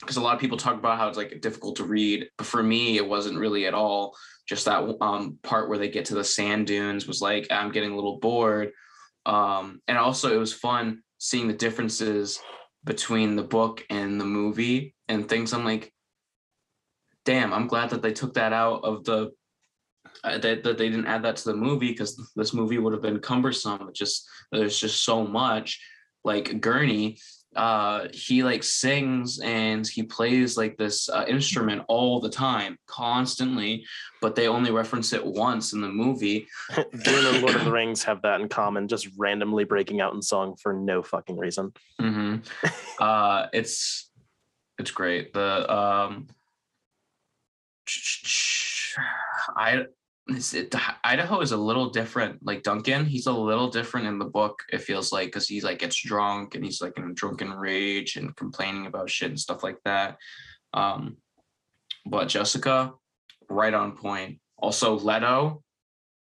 because a lot of people talk about how it's like difficult to read, but for me, it wasn't really at all. Just that um, part where they get to the sand dunes was like I'm getting a little bored, um, and also it was fun seeing the differences between the book and the movie and things i'm like damn i'm glad that they took that out of the that, that they didn't add that to the movie because this movie would have been cumbersome it just there's just so much like gurney uh he like sings and he plays like this uh, instrument all the time constantly but they only reference it once in the movie Dune and Lord of the Rings have that in common, just randomly breaking out in song for no fucking reason. hmm uh, it's it's great. The um, I it, Idaho is a little different. Like Duncan, he's a little different in the book. It feels like because he's like gets drunk and he's like in a drunken rage and complaining about shit and stuff like that. Um, but Jessica, right on point. Also Leto,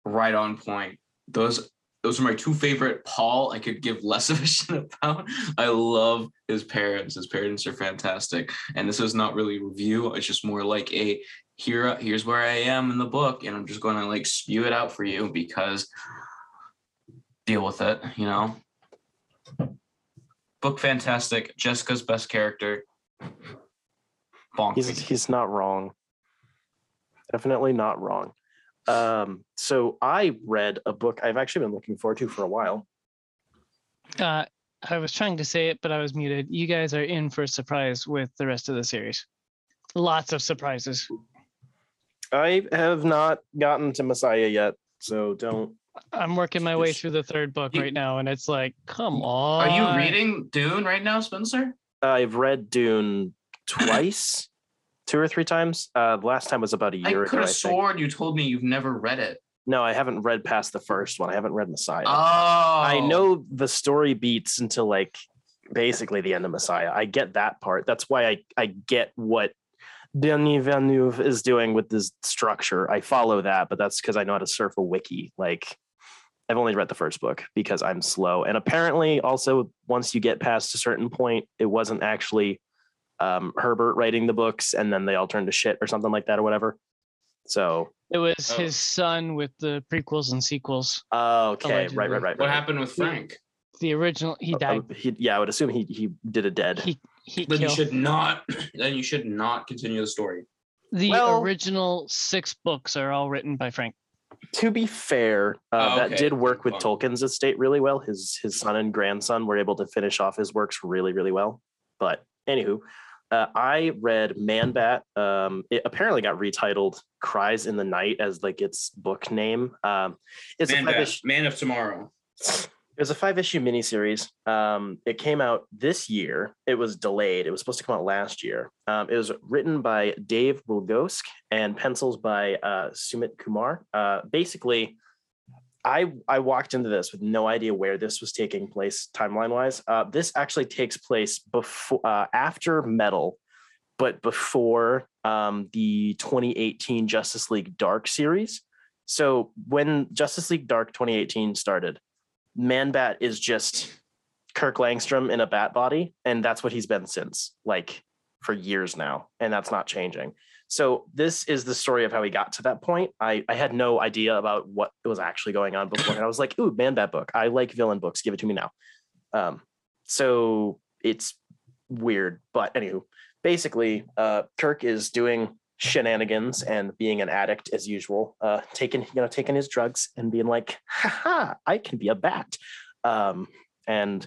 right on point. Those those are my two favorite. Paul, I could give less of a shit about. I love his parents. His parents are fantastic. And this is not really review. It's just more like a here. Here's where I am in the book, and I'm just going to like spew it out for you because deal with it. You know. Book fantastic. Jessica's best character. Bonk. He's he's not wrong. Definitely not wrong. Um, so I read a book I've actually been looking forward to for a while. Uh, I was trying to say it, but I was muted. You guys are in for a surprise with the rest of the series. Lots of surprises. I have not gotten to Messiah yet, so don't. I'm working my way through the third book right now, and it's like, come on. Are you reading Dune right now, Spencer? I've read Dune twice, two or three times. Uh, the last time was about a year could ago. I have think. sworn you told me you've never read it. No, I haven't read past the first one. I haven't read Messiah. Oh, I know the story beats until like basically the end of Messiah. I get that part. That's why I I get what Denis Villeneuve is doing with this structure. I follow that, but that's because I know how to surf a wiki. Like I've only read the first book because I'm slow. And apparently, also once you get past a certain point, it wasn't actually um, Herbert writing the books, and then they all turned to shit or something like that or whatever. So It was Oh. his son with the prequels and sequels. uh, okay, right, Allegedly. right, right. What right. happened with Frank? The original, he Uh, died. uh, he, yeah, I would assume he he did a dead. He he Then you should not. Then you should not continue the story. The Well- original six books are all written by Frank. to be fair, uh, Oh, that did work with Fine. Tolkien's estate really well. His his son and grandson were able to finish off his works really, really well. But anywho, uh, I read Man Bat. Um, it apparently got retitled "Cries in the Night" as like its book name. Um, it's a five Man of Tomorrow. it was a five issue miniseries. Um, it came out this year. It was delayed. It was supposed to come out last year. Um, it was written by Dave Wielgosz and pencils by uh, Sumit Kumar. Uh, basically, I I walked into this with no idea where this was taking place timeline wise. Uh, this actually takes place before uh, after Metal, but before um, the 2018 Justice League Dark series. So when Justice League Dark 2018 started, Man Bat is just Kirk Langstrom in a bat body, and that's what he's been since, like for years now, and that's not changing. So this is the story of how he got to that point. I, I had no idea about what was actually going on before, and I was like, "Ooh, Man Bat book! I like villain books. Give it to me now." Um, so it's weird, but anywho, basically, uh, Kirk is doing shenanigans and being an addict as usual, uh, taking you know taking his drugs and being like, "Ha I can be a bat." Um, and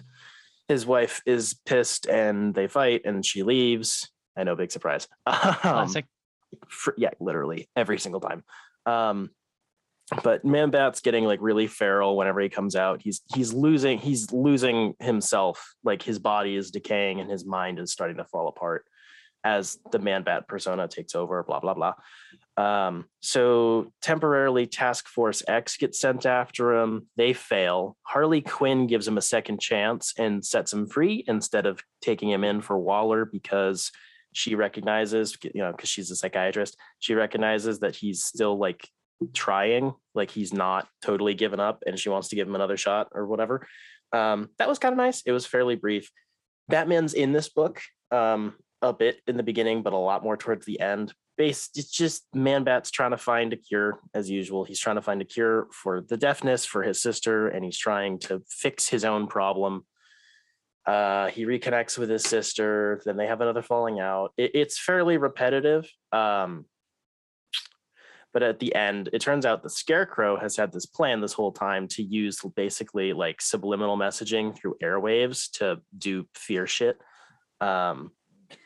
his wife is pissed, and they fight, and she leaves. I know, big surprise. Um, Classic. for, yeah, literally every single time. Um, but Man Bat's getting like really feral whenever he comes out. He's he's losing he's losing himself. Like his body is decaying and his mind is starting to fall apart as the Man Bat persona takes over. Blah blah blah. Um, so temporarily, Task Force X gets sent after him. They fail. Harley Quinn gives him a second chance and sets him free instead of taking him in for Waller because she recognizes, you know, because she's a psychiatrist, she recognizes that he's still like trying, like he's not totally given up and she wants to give him another shot or whatever. Um, that was kind of nice. It was fairly brief. Batman's in this book um, a bit in the beginning, but a lot more towards the end. Based, it's just Man Bat's trying to find a cure as usual. He's trying to find a cure for the deafness for his sister, and he's trying to fix his own problem uh, he reconnects with his sister. Then they have another falling out. It, it's fairly repetitive. Um, but at the end, it turns out the Scarecrow has had this plan this whole time to use basically like subliminal messaging through airwaves to do fear shit. Um,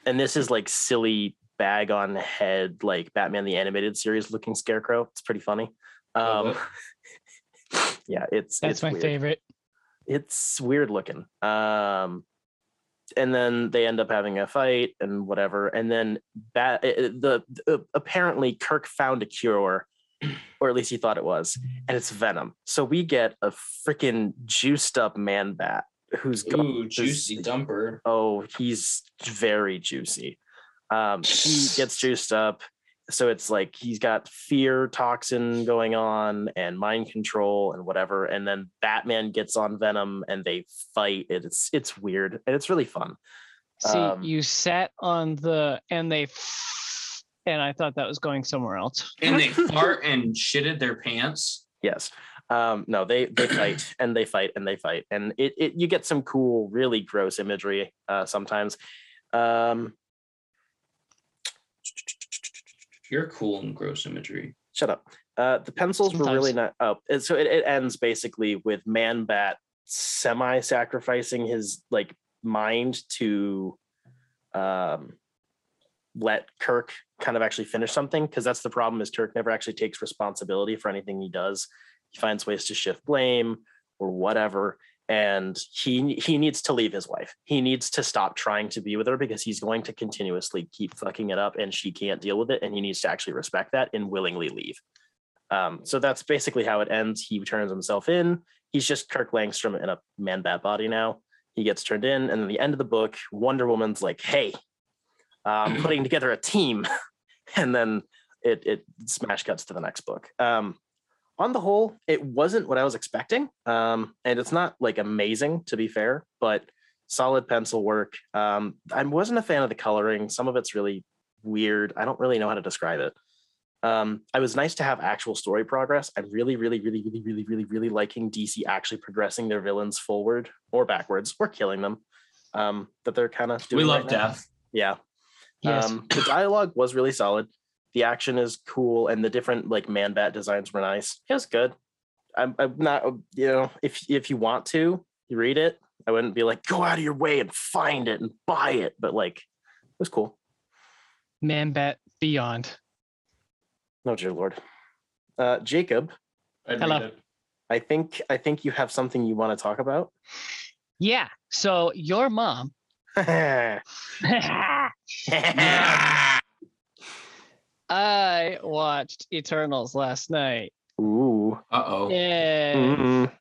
and this is like silly bag on head, like Batman the animated series looking Scarecrow. It's pretty funny. Um, yeah, it's That's it's my weird favorite. it's weird looking. Um, and then they end up having a fight and whatever. And then bat, it- it- the, the apparently Kirk found a cure, or at least he thought it was, and it's Venom. So we get a freaking juiced up man bat who's got Ooh, this- juicy dumper. Oh, he's very juicy. Um, he gets juiced up. So it's like he's got fear toxin going on and mind control and whatever. And then Batman gets on Venom and they fight. It's it's weird and it's really fun. See, um, you sat on the and they and I thought that was going somewhere else. And they fart and shitted their pants. Yes. Um, no, they they fight and they fight and they fight. And it, it you get some cool, really gross imagery uh sometimes. Um You're cool and gross imagery. shut up. Uh, the pencils were really not. Oh, so it, it ends basically with Man Bat semi-sacrificing his like mind to um, let Kirk kind of actually finish something because that's the problem is Kirk never actually takes responsibility for anything he does. He finds ways to shift blame or whatever, and he he needs to leave his wife. He needs to stop trying to be with her because he's going to continuously keep fucking it up, and she can't deal with it. And he needs to actually respect that and willingly leave. Um, so that's basically how it ends. He turns himself in. He's just Kirk Langstrom in a man bat body now. He gets turned in, and at the end of the book, Wonder Woman's like, "Hey, I'm putting together a team," and then it it smash cuts to the next book. Um, on the whole, it wasn't what I was expecting, um, and it's not like amazing to be fair, but solid pencil work. Um, I wasn't a fan of the coloring. Some of it's really weird. I don't really know how to describe it. Um, I was nice to have actual story progress. I'm really, really, really, really, really, really, really liking DC actually progressing their villains forward or backwards or killing them. Um, that they're kind of doing. We love right now. death. Yeah. Yes. Um, the dialogue was really solid. The action is cool, and the different like man bat designs were nice. It was good. I'm, I'm not, you know, if if you want to, you read it. I wouldn't be like, go out of your way and find it and buy it, but like, it was cool. Man Bat Beyond. No, dear lord. Uh, Jacob, I'd Hello. I think I think you have something you want to talk about. Yeah. So your mom. I watched Eternals last night. Ooh. Ooh. Uh oh. Yeah, Mm-mm.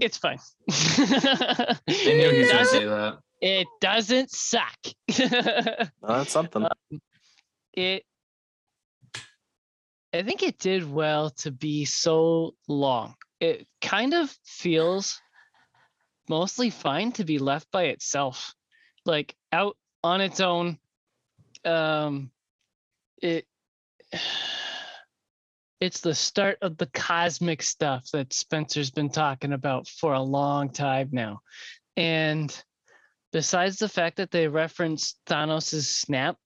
it's fine. I knew he was it, gonna doesn't, say that. it doesn't suck. That's something. it I think it did well to be so long. It kind of feels mostly fine to be left by itself. Like out on its own. Um it it's the start of the cosmic stuff that Spencer's been talking about for a long time now. And besides the fact that they reference Thanos' snap,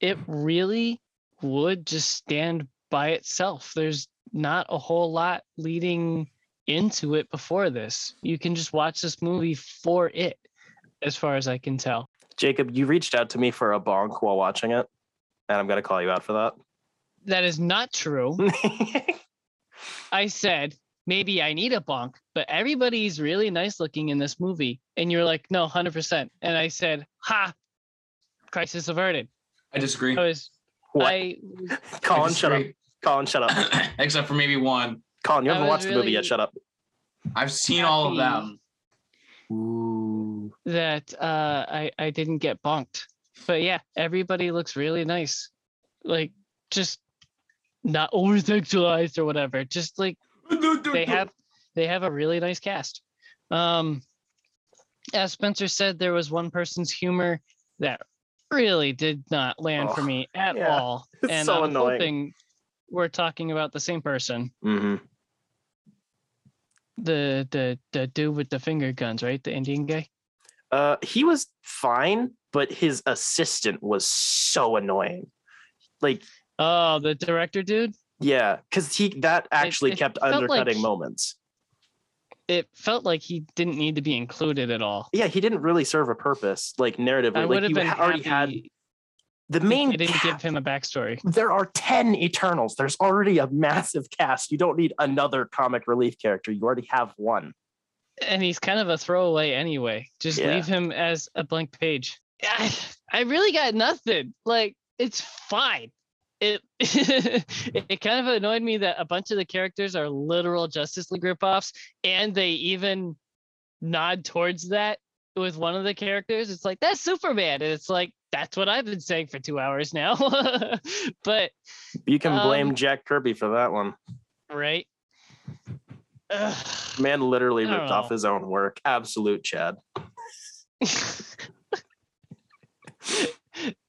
it really would just stand by itself. There's not a whole lot leading into it before this. You can just watch this movie for it, as far as I can tell. Jacob, you reached out to me for a bonk while watching it, and I'm gonna call you out for that. That is not true. I said maybe I need a bonk, but everybody's really nice looking in this movie. And you're like, no, 100%. And I said, ha, crisis averted. I disagree. I was, what? I, I Colin, shut up. Colin, shut up. Except for maybe one. Colin, you I haven't was watched the movie yet. Shut up. I've seen all of them. Ooh. that uh, I I didn't get bonked. But yeah, everybody looks really nice, like just not over sexualized or whatever. Just like they have they have a really nice cast. Um, as Spencer said, there was one person's humor that really did not land for Oh, me at yeah. all, It's and so I'm annoying. hoping we're talking about the same person. hmm The the the dude with the finger guns, right? The Indian guy. Uh, he was fine, but his assistant was so annoying. Like, Oh, the director dude. yeah, because he that actually it kept felt like undercutting moments. it felt like he didn't need to be included at all. Yeah, he didn't really serve a purpose, like narratively. Like you ha- already had the main. they didn't give him a backstory. there are 10 Eternals. There's already a massive cast. You don't need another comic relief character. You already have one. And he's kind of a throwaway anyway. Just Yeah. leave him as a blank page. I, I really got nothing. Like it's fine. It it kind of annoyed me that a bunch of the characters are literal Justice League ripoffs, and they even nod towards that with one of the characters. It's like that's Superman, and it's like that's what I've been saying for two hours now. but You can blame Um, Jack Kirby for that one. right? Ugh. Man literally ripped off his own work. Absolute Chad.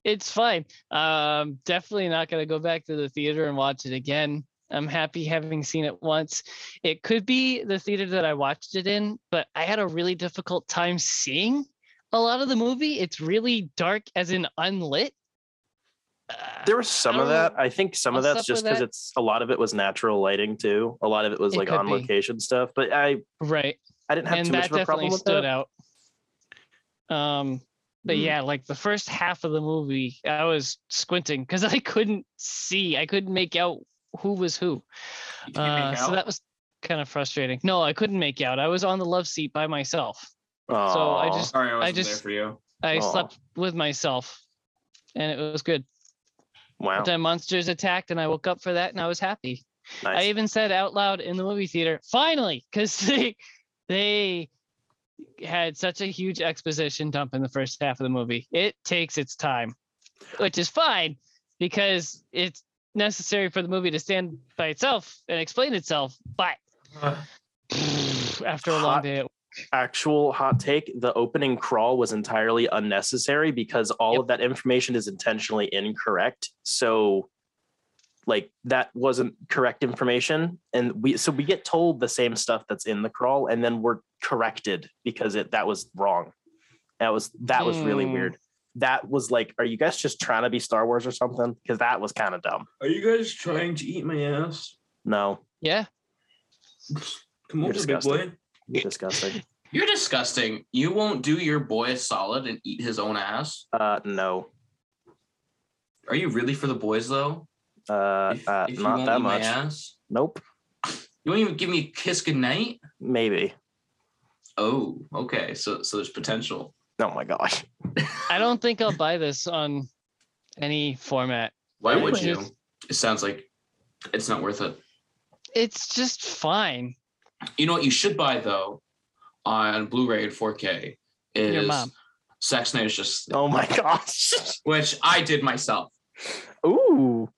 it's fine. Um, definitely not gonna go back to the theater and watch it again. I'm happy having seen it once. It could be the theater that I watched it in, but I had a really difficult time seeing a lot of the movie. It's really dark, as in unlit. Uh, There was some of that. know. I think some of that's just because that. it's a lot of it was natural lighting too. A lot of it was It like on be. location stuff. But I right. I didn't have and too much of a problem with stood that. out. Um, but Mm. yeah, like the first half of the movie, I was squinting because I couldn't see, I couldn't make out who was who. Uh, so that was kind of frustrating. No, I couldn't make out. I was on the love seat by myself. So I just Sorry, I wasn't there just- for you. I Aw. slept with myself, and it was good. wow. Then monsters attacked, and I woke up for that, and I was happy. Nice. I even said out loud in the movie theater, finally, because they they had such a huge exposition dump in the first half of the movie. It takes its time, which is fine because it's necessary for the movie to stand by itself and explain itself. But after a long day, Actual hot take: the opening crawl was entirely unnecessary because all Yep. of that information is intentionally incorrect. So, like that wasn't correct information, and we so we get told the same stuff that's in the crawl, and then we're corrected because it that was wrong. That was that was really Hmm. weird. That was like, are you guys just trying to be Star Wars or something? Because that was kind of dumb. Are you guys trying to eat my ass? No, yeah, Come You're over, big disgusting. boy. disgusting. You're disgusting. You won't do your boy a solid and eat his own ass. Uh, no, Are you really for the boys though? uh, If, uh if you not won't that much. ass, Nope, you won't even give me a kiss goodnight. maybe. Oh, okay. So so there's potential. Oh my gosh. I don't think I'll buy this on any format. Why would you? It sounds like It's not worth it. It's just fine. You know what you should buy though on Blu-ray and 4K Your is mom. Zack Snyder's just Oh my gosh. which I did myself. Ooh.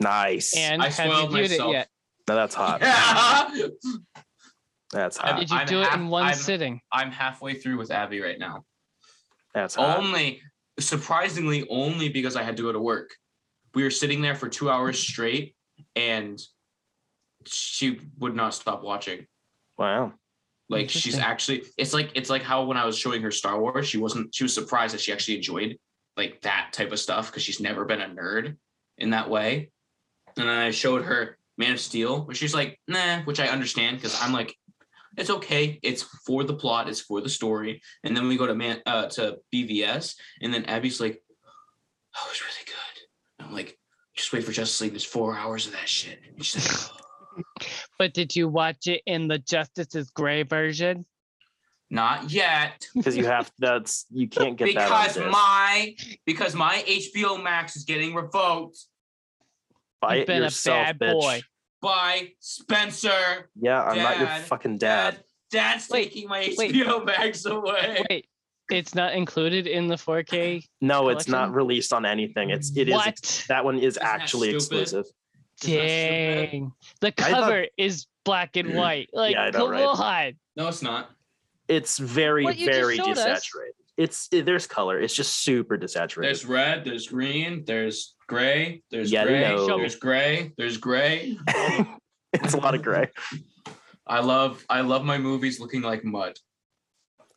Nice. And I have you spoiled viewed myself. it yet? now that's hot. Yeah. That's hot. Did you I'm do it half- in one I'm- sitting? I'm halfway through with Abby right now. That's hot. Only surprisingly only because I had to go to work. We were sitting there for 2 hours straight and she would not stop watching. Wow. Like she's actually it's like it's like how when I was showing her Star Wars, she wasn't she was surprised that she actually enjoyed like that type of stuff because she's never been a nerd in that way. And then I showed her Man of Steel, where she's like, nah, which I understand because I'm like, it's okay. It's for the plot, it's for the story. And then we go to man uh to BVS, and then Abby's like, Oh, it's really good. I'm like, just wait for Justice League. There's four hours of that shit. And she's like, "Oh." But did you watch it in the Justice Is Gray version? not yet. Because you have that's you can't get that. because disc. my because my HBO Max is getting revoked Buy You've it been a yourself, bad bitch. boy. By Spencer. Yeah, I'm not your fucking dad. Dad, Dad's Wait, taking my wait. HBO Max away. Wait, it's not included in the 4K. No, it's not released on anything. It's it is what? that one is Isn't actually stupid? exclusive. Isn't that stupid? Dang. The I thought- cover is black and mm. white. Like, I know, come right? on. No, it's not. It's very What you just very desaturated. us. Desaturated. It's it- there's color. It's just super desaturated. There's red, there's green, there's gray, there's Yellow. gray, there's gray, there's gray. it's a lot of gray. I love I love my movies looking like mud.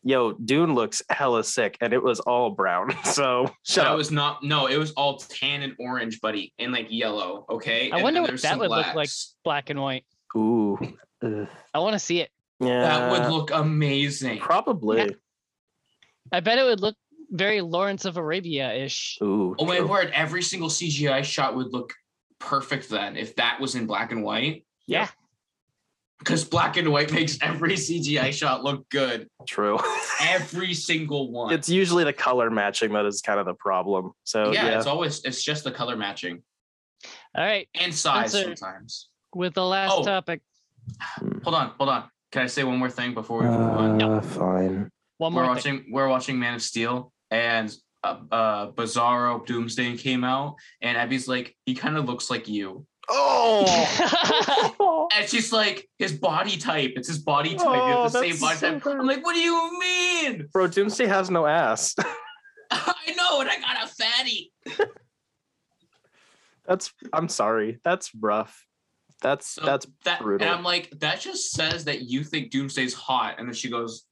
Yo, Dune looks hella sick, and it was all brown. So shut that up. was not no, it was all tan and orange, buddy, and like yellow. Okay. I And wonder then what that some would look like. Black and white. Ooh, Ugh. I want to see it. yeah, That would look amazing. probably. I bet it would look very Lawrence of Arabia ish. Oh my word! Every single CGI shot would look perfect then if that was in black and white. Yeah. Because black and white makes every CGI shot look good. True. Every single one. it's usually the color matching that is kind of the problem. So yeah, yeah, it's always it's just the color matching All right. and size Spencer. sometimes. With the last Oh. topic, Hold on, hold on. Can I say one more thing before we move on? Uh, fine. One We're thing. watching we're watching Man of Steel and uh, uh Bizarro Doomsday came out and Abby's like he kind of looks like you. Oh. And she's like, his body type. It's his body type. you Oh, have the same body so type. good. I'm like, what do you mean? Bro, Doomsday has no ass. I know, and I got a fatty. That's I'm sorry. That's rough. That's So that's that, brutal. and I'm like, that just says that you think Doomsday's hot. And then she goes,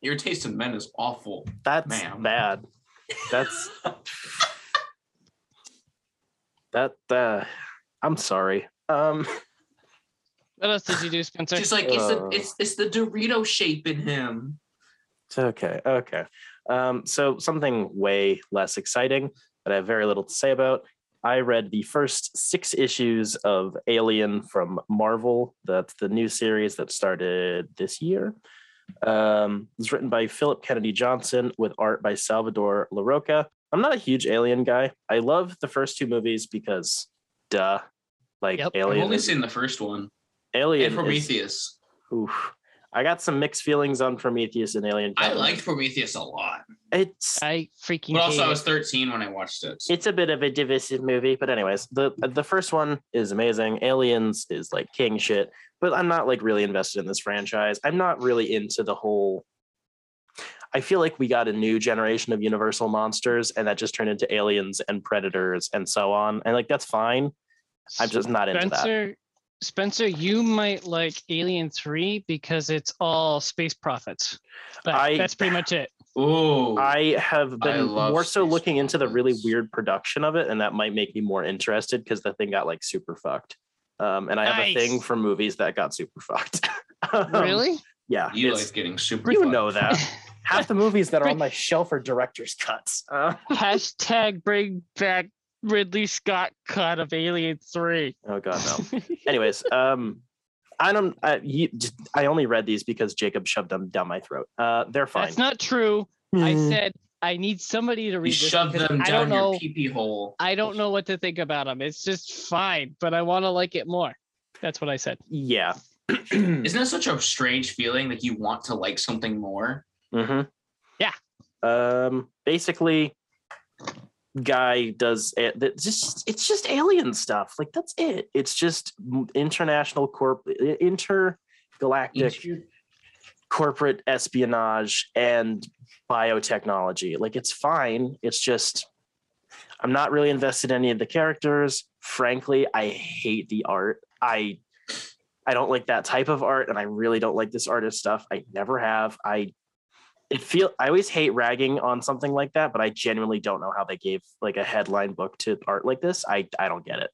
Your taste in men is awful. that's ma'am. bad. That's that uh I'm sorry. Um What else did you do, Spencer? She's like, it's the Uh. it's it's the Dorito shape in him. okay. Okay. Um so something way less exciting that I have very little to say about. I read the first six issues of Alien from Marvel. That's the new series that started this year. Um, it's written by Philip Kennedy Johnson with art by Salvador Larroca. I'm not a huge Alien guy. I love the first two movies because, duh, like Yep. I've only is- seen the first one. Alien. And is- Prometheus. oof. I got some mixed feelings on Prometheus and Alien. I liked Prometheus a lot. it's I freaking But also I was 13 when I watched it. it's a bit of a divisive movie, but anyways, the the first one is amazing. Aliens is like king shit, but I'm not like really invested in this franchise. I'm not really into the whole. I feel like we got a new generation of Universal monsters, and that just turned into aliens and predators and so on, and like that's fine. I'm just not into that. Spencer, Spencer, you might like Alien 3 because it's all space profits. But I- that's pretty much it. Oh, I have been love more so space looking into the really weird production of it, and that might make me more interested because the thing got like super fucked. Um, and I have a thing for movies that got super fucked. Um, really? Yeah, you like getting super. you fucked. know that. Half the movies that are on my shelf are director's cuts. Uh, Hashtag bring back Ridley Scott cut of Alien 3. oh god, no. Anyways, um, I don't. I, you, just, I only read these because Jacob shoved them down my throat. Uh, they're fine. That's not true. I Mm. said I need somebody to You read this shove because them I don't down your know. pee pee hole. I don't know what to think about them. It's just fine, but I want to like it more. That's what I said. Yeah. Isn't that such a strange feeling? Like you want to like something more? Mm-hmm. Yeah. Um. Basically, guy does it. It's just it's just alien stuff. Like that's it. It's just international corp intergalactic corporate espionage and biotechnology. Like it's fine. It's just I'm not really invested in any of the characters. Frankly, I hate the art. I I don't like that type of art, and I really don't like this artist stuff. I never have. I it feel I always hate ragging on something like that, but I genuinely don't know how they gave like a headline book to art like this. I I don't get it.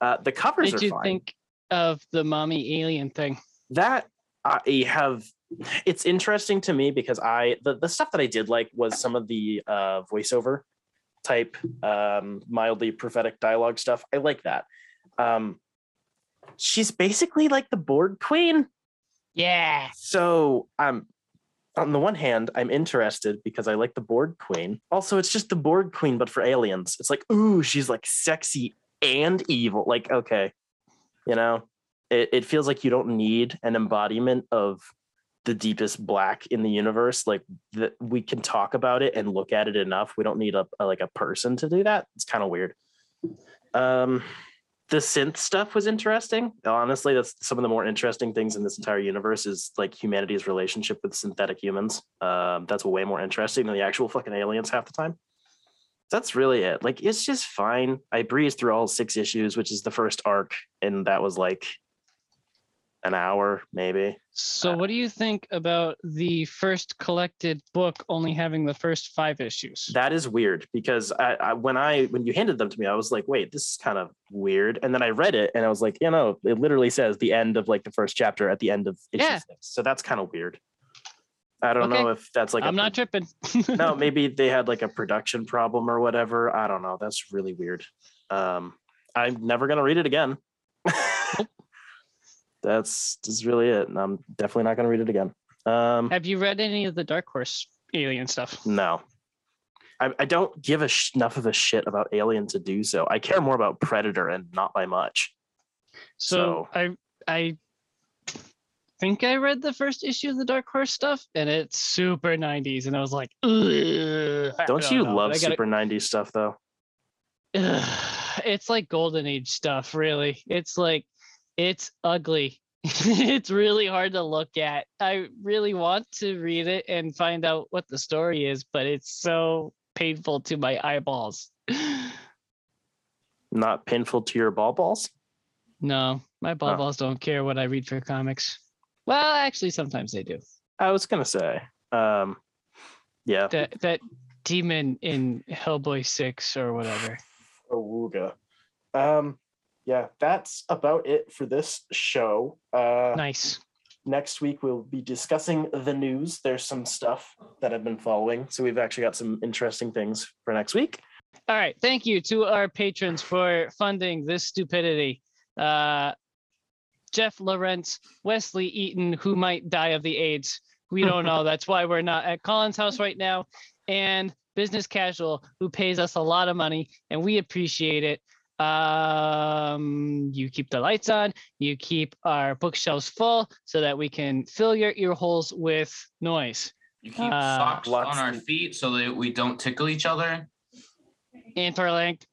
Uh, the covers Did you fine. think of the mommy alien thing? that I have it's interesting to me because I the, the stuff that I did like was some of the uh voiceover type um mildly prophetic dialogue stuff. I like that. Um she's basically like the Borg Queen. Yeah. So I'm on the one hand, I'm interested because I like the Borg Queen. Also, it's just the Borg Queen, but for aliens. It's like, ooh, she's like sexy and evil. Like, okay, you know, it, it feels like you don't need an embodiment of the deepest black in the universe. Like that we can talk about it and look at it enough. We don't need a, a like a person to do that. It's kind of weird. Um the synth stuff was interesting. Honestly, that's some of the more interesting things in this entire universe is like humanity's relationship with synthetic humans. Um, that's way more interesting than the actual fucking aliens half the time. That's really it. Like it's just fine. I breezed through all six issues, which is the first arc, and that was like an hour, maybe. So, what do you think about the first collected book only having the first five issues? That is weird because I, I when I when you handed them to me, I was like, wait, this is kind of weird. And then I read it and I was like, you know, it literally says the end of like the first chapter at the end of issue Yeah. six. So that's kind of weird. I don't Okay. know if that's like I'm a, not tripping. no, maybe they had like a production problem or whatever. I don't know. That's really weird. Um, I'm never gonna read it again. that's that's really it. And I'm definitely not gonna read it again. Um, Have you read any of the Dark Horse alien stuff? No. I, I don't give a sh- enough of a shit about Alien to do so. I care more about Predator and not by much. So, I I think I read the first issue of the Dark Horse stuff, and it's super 90s, and I was like, "Ugh, I Don't you know, love gotta- super 90s stuff though? Ugh, it's like golden age stuff really it's like it's ugly it's really hard to look at i really want to read it and find out what the story is but it's so painful to my eyeballs Not painful to your ball balls? no my ball Huh. balls don't care what i read for comics well actually sometimes they do I was gonna say. Um yeah. that that demon in hellboy 6 or whatever Awooga. Um yeah, that's about it for this show. Uh nice next week we'll be discussing the news. There's some stuff that I've been following. So we've actually got some interesting things for next week. All right. Thank you to our patrons for funding this stupidity. Uh, Jeff Lawrence, Wesley Eaton, who might die of the AIDS. We don't know. That's why we're not at Colin's house right now. And Business Casual, who pays us a lot of money, and we appreciate it. Um, you keep the lights on, you keep our bookshelves full so that we can fill your ear holes with noise. You keep Uh, socks on our feet so that we don't tickle each other. Interlinked.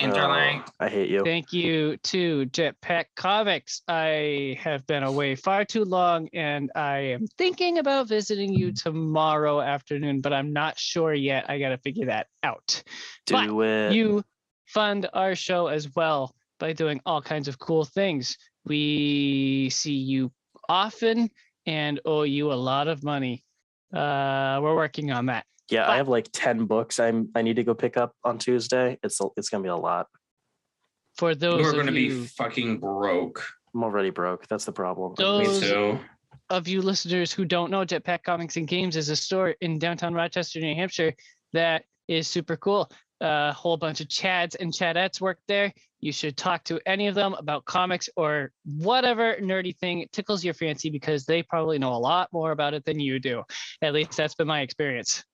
Interlinked. Oh, I hate you. Thank you to Jetpack Comics. I have been away far too long and I am thinking about visiting you tomorrow afternoon, but I'm not sure yet. I got to figure that out. but Do it. You fund our show as well by doing all kinds of cool things. We see you often and owe you a lot of money. Uh, we're working on that. Yeah, But- I have like 10 books I'm I need to go pick up on Tuesday. It's it's going to be a lot. For those We're going to be fucking broke. I'm already broke. That's the problem. Those- Me too. of you listeners who don't know, Jetpack Comics and Games is a store in downtown Rochester, New Hampshire that is super cool. A whole bunch of Chads and Chadettes work there. You should talk to any of them about comics or whatever nerdy thing tickles your fancy because they probably know a lot more about it than you do. At least that's been my experience.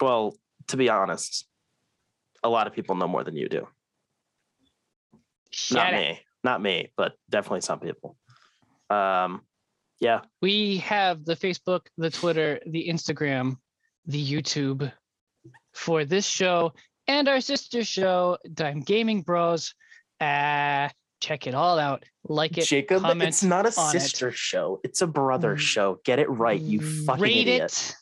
Well, to be honest, a lot of people know more than you do. Shut Not up. me. Not me, but definitely some people. Um, yeah. We have the Facebook, the Twitter, the Instagram, the YouTube for this show and our sister show, Dime Gaming Bros. Uh, check it all out. Like it. Jacob, comment it's not a on it. sister show. It's a brother Mm. show. Get it right, you fucking Rate idiot. it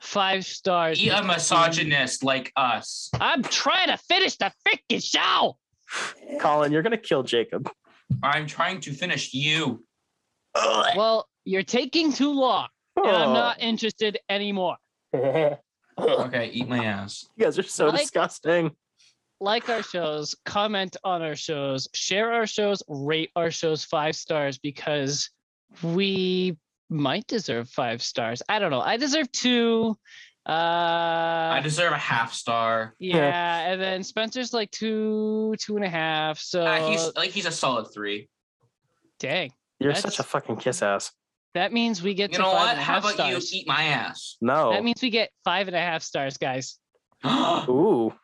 five stars. Be a misogynist like us. I'm trying to finish the freaking show. Colin, you're gonna kill Jacob. I'm trying to finish you. Well, you're taking too long, and Oh. I'm not interested anymore. you Okay, eat my ass. You guys are so Like- disgusting. like our shows, comment on our shows, share our shows, rate our shows five stars because we might deserve five stars. I don't know. I deserve two. Uh, I deserve a half star. yeah, and then Spencer's like two, two and a half. So Uh, he's like he's a solid three. dang, You're That's- such a fucking kiss ass. That means we get You to know five what? and a How about stars. you eat my ass? No. That means we get five and a half stars, guys. I'm Ooh.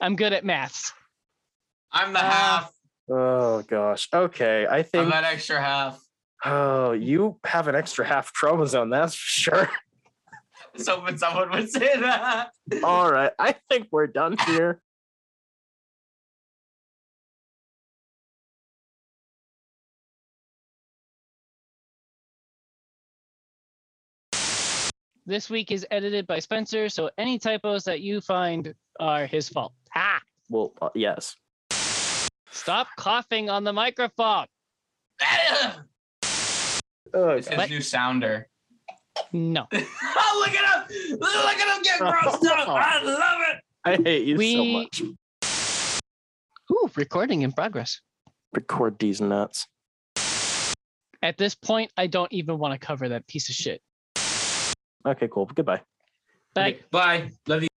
I'm good at maths. I'm the Uh, half. Oh gosh. Okay. I I'm think. that extra half. Oh, you have an extra half chromosome. That's for sure. I was hoping someone would say that. All right. I think we're done here. This week is edited by Spencer, so any typos that you find are his fault. Ah, Well, uh, yes. stop coughing on the microphone. Oh, It's his What? new sounder. No. oh, look at him! Look at him get grossed up! I love it. I hate you so We- much. Ooh, recording in progress. Record these nuts. At this point, I don't even want to cover that piece of shit. Okay, cool. Goodbye. Bye. Okay, bye. Love you.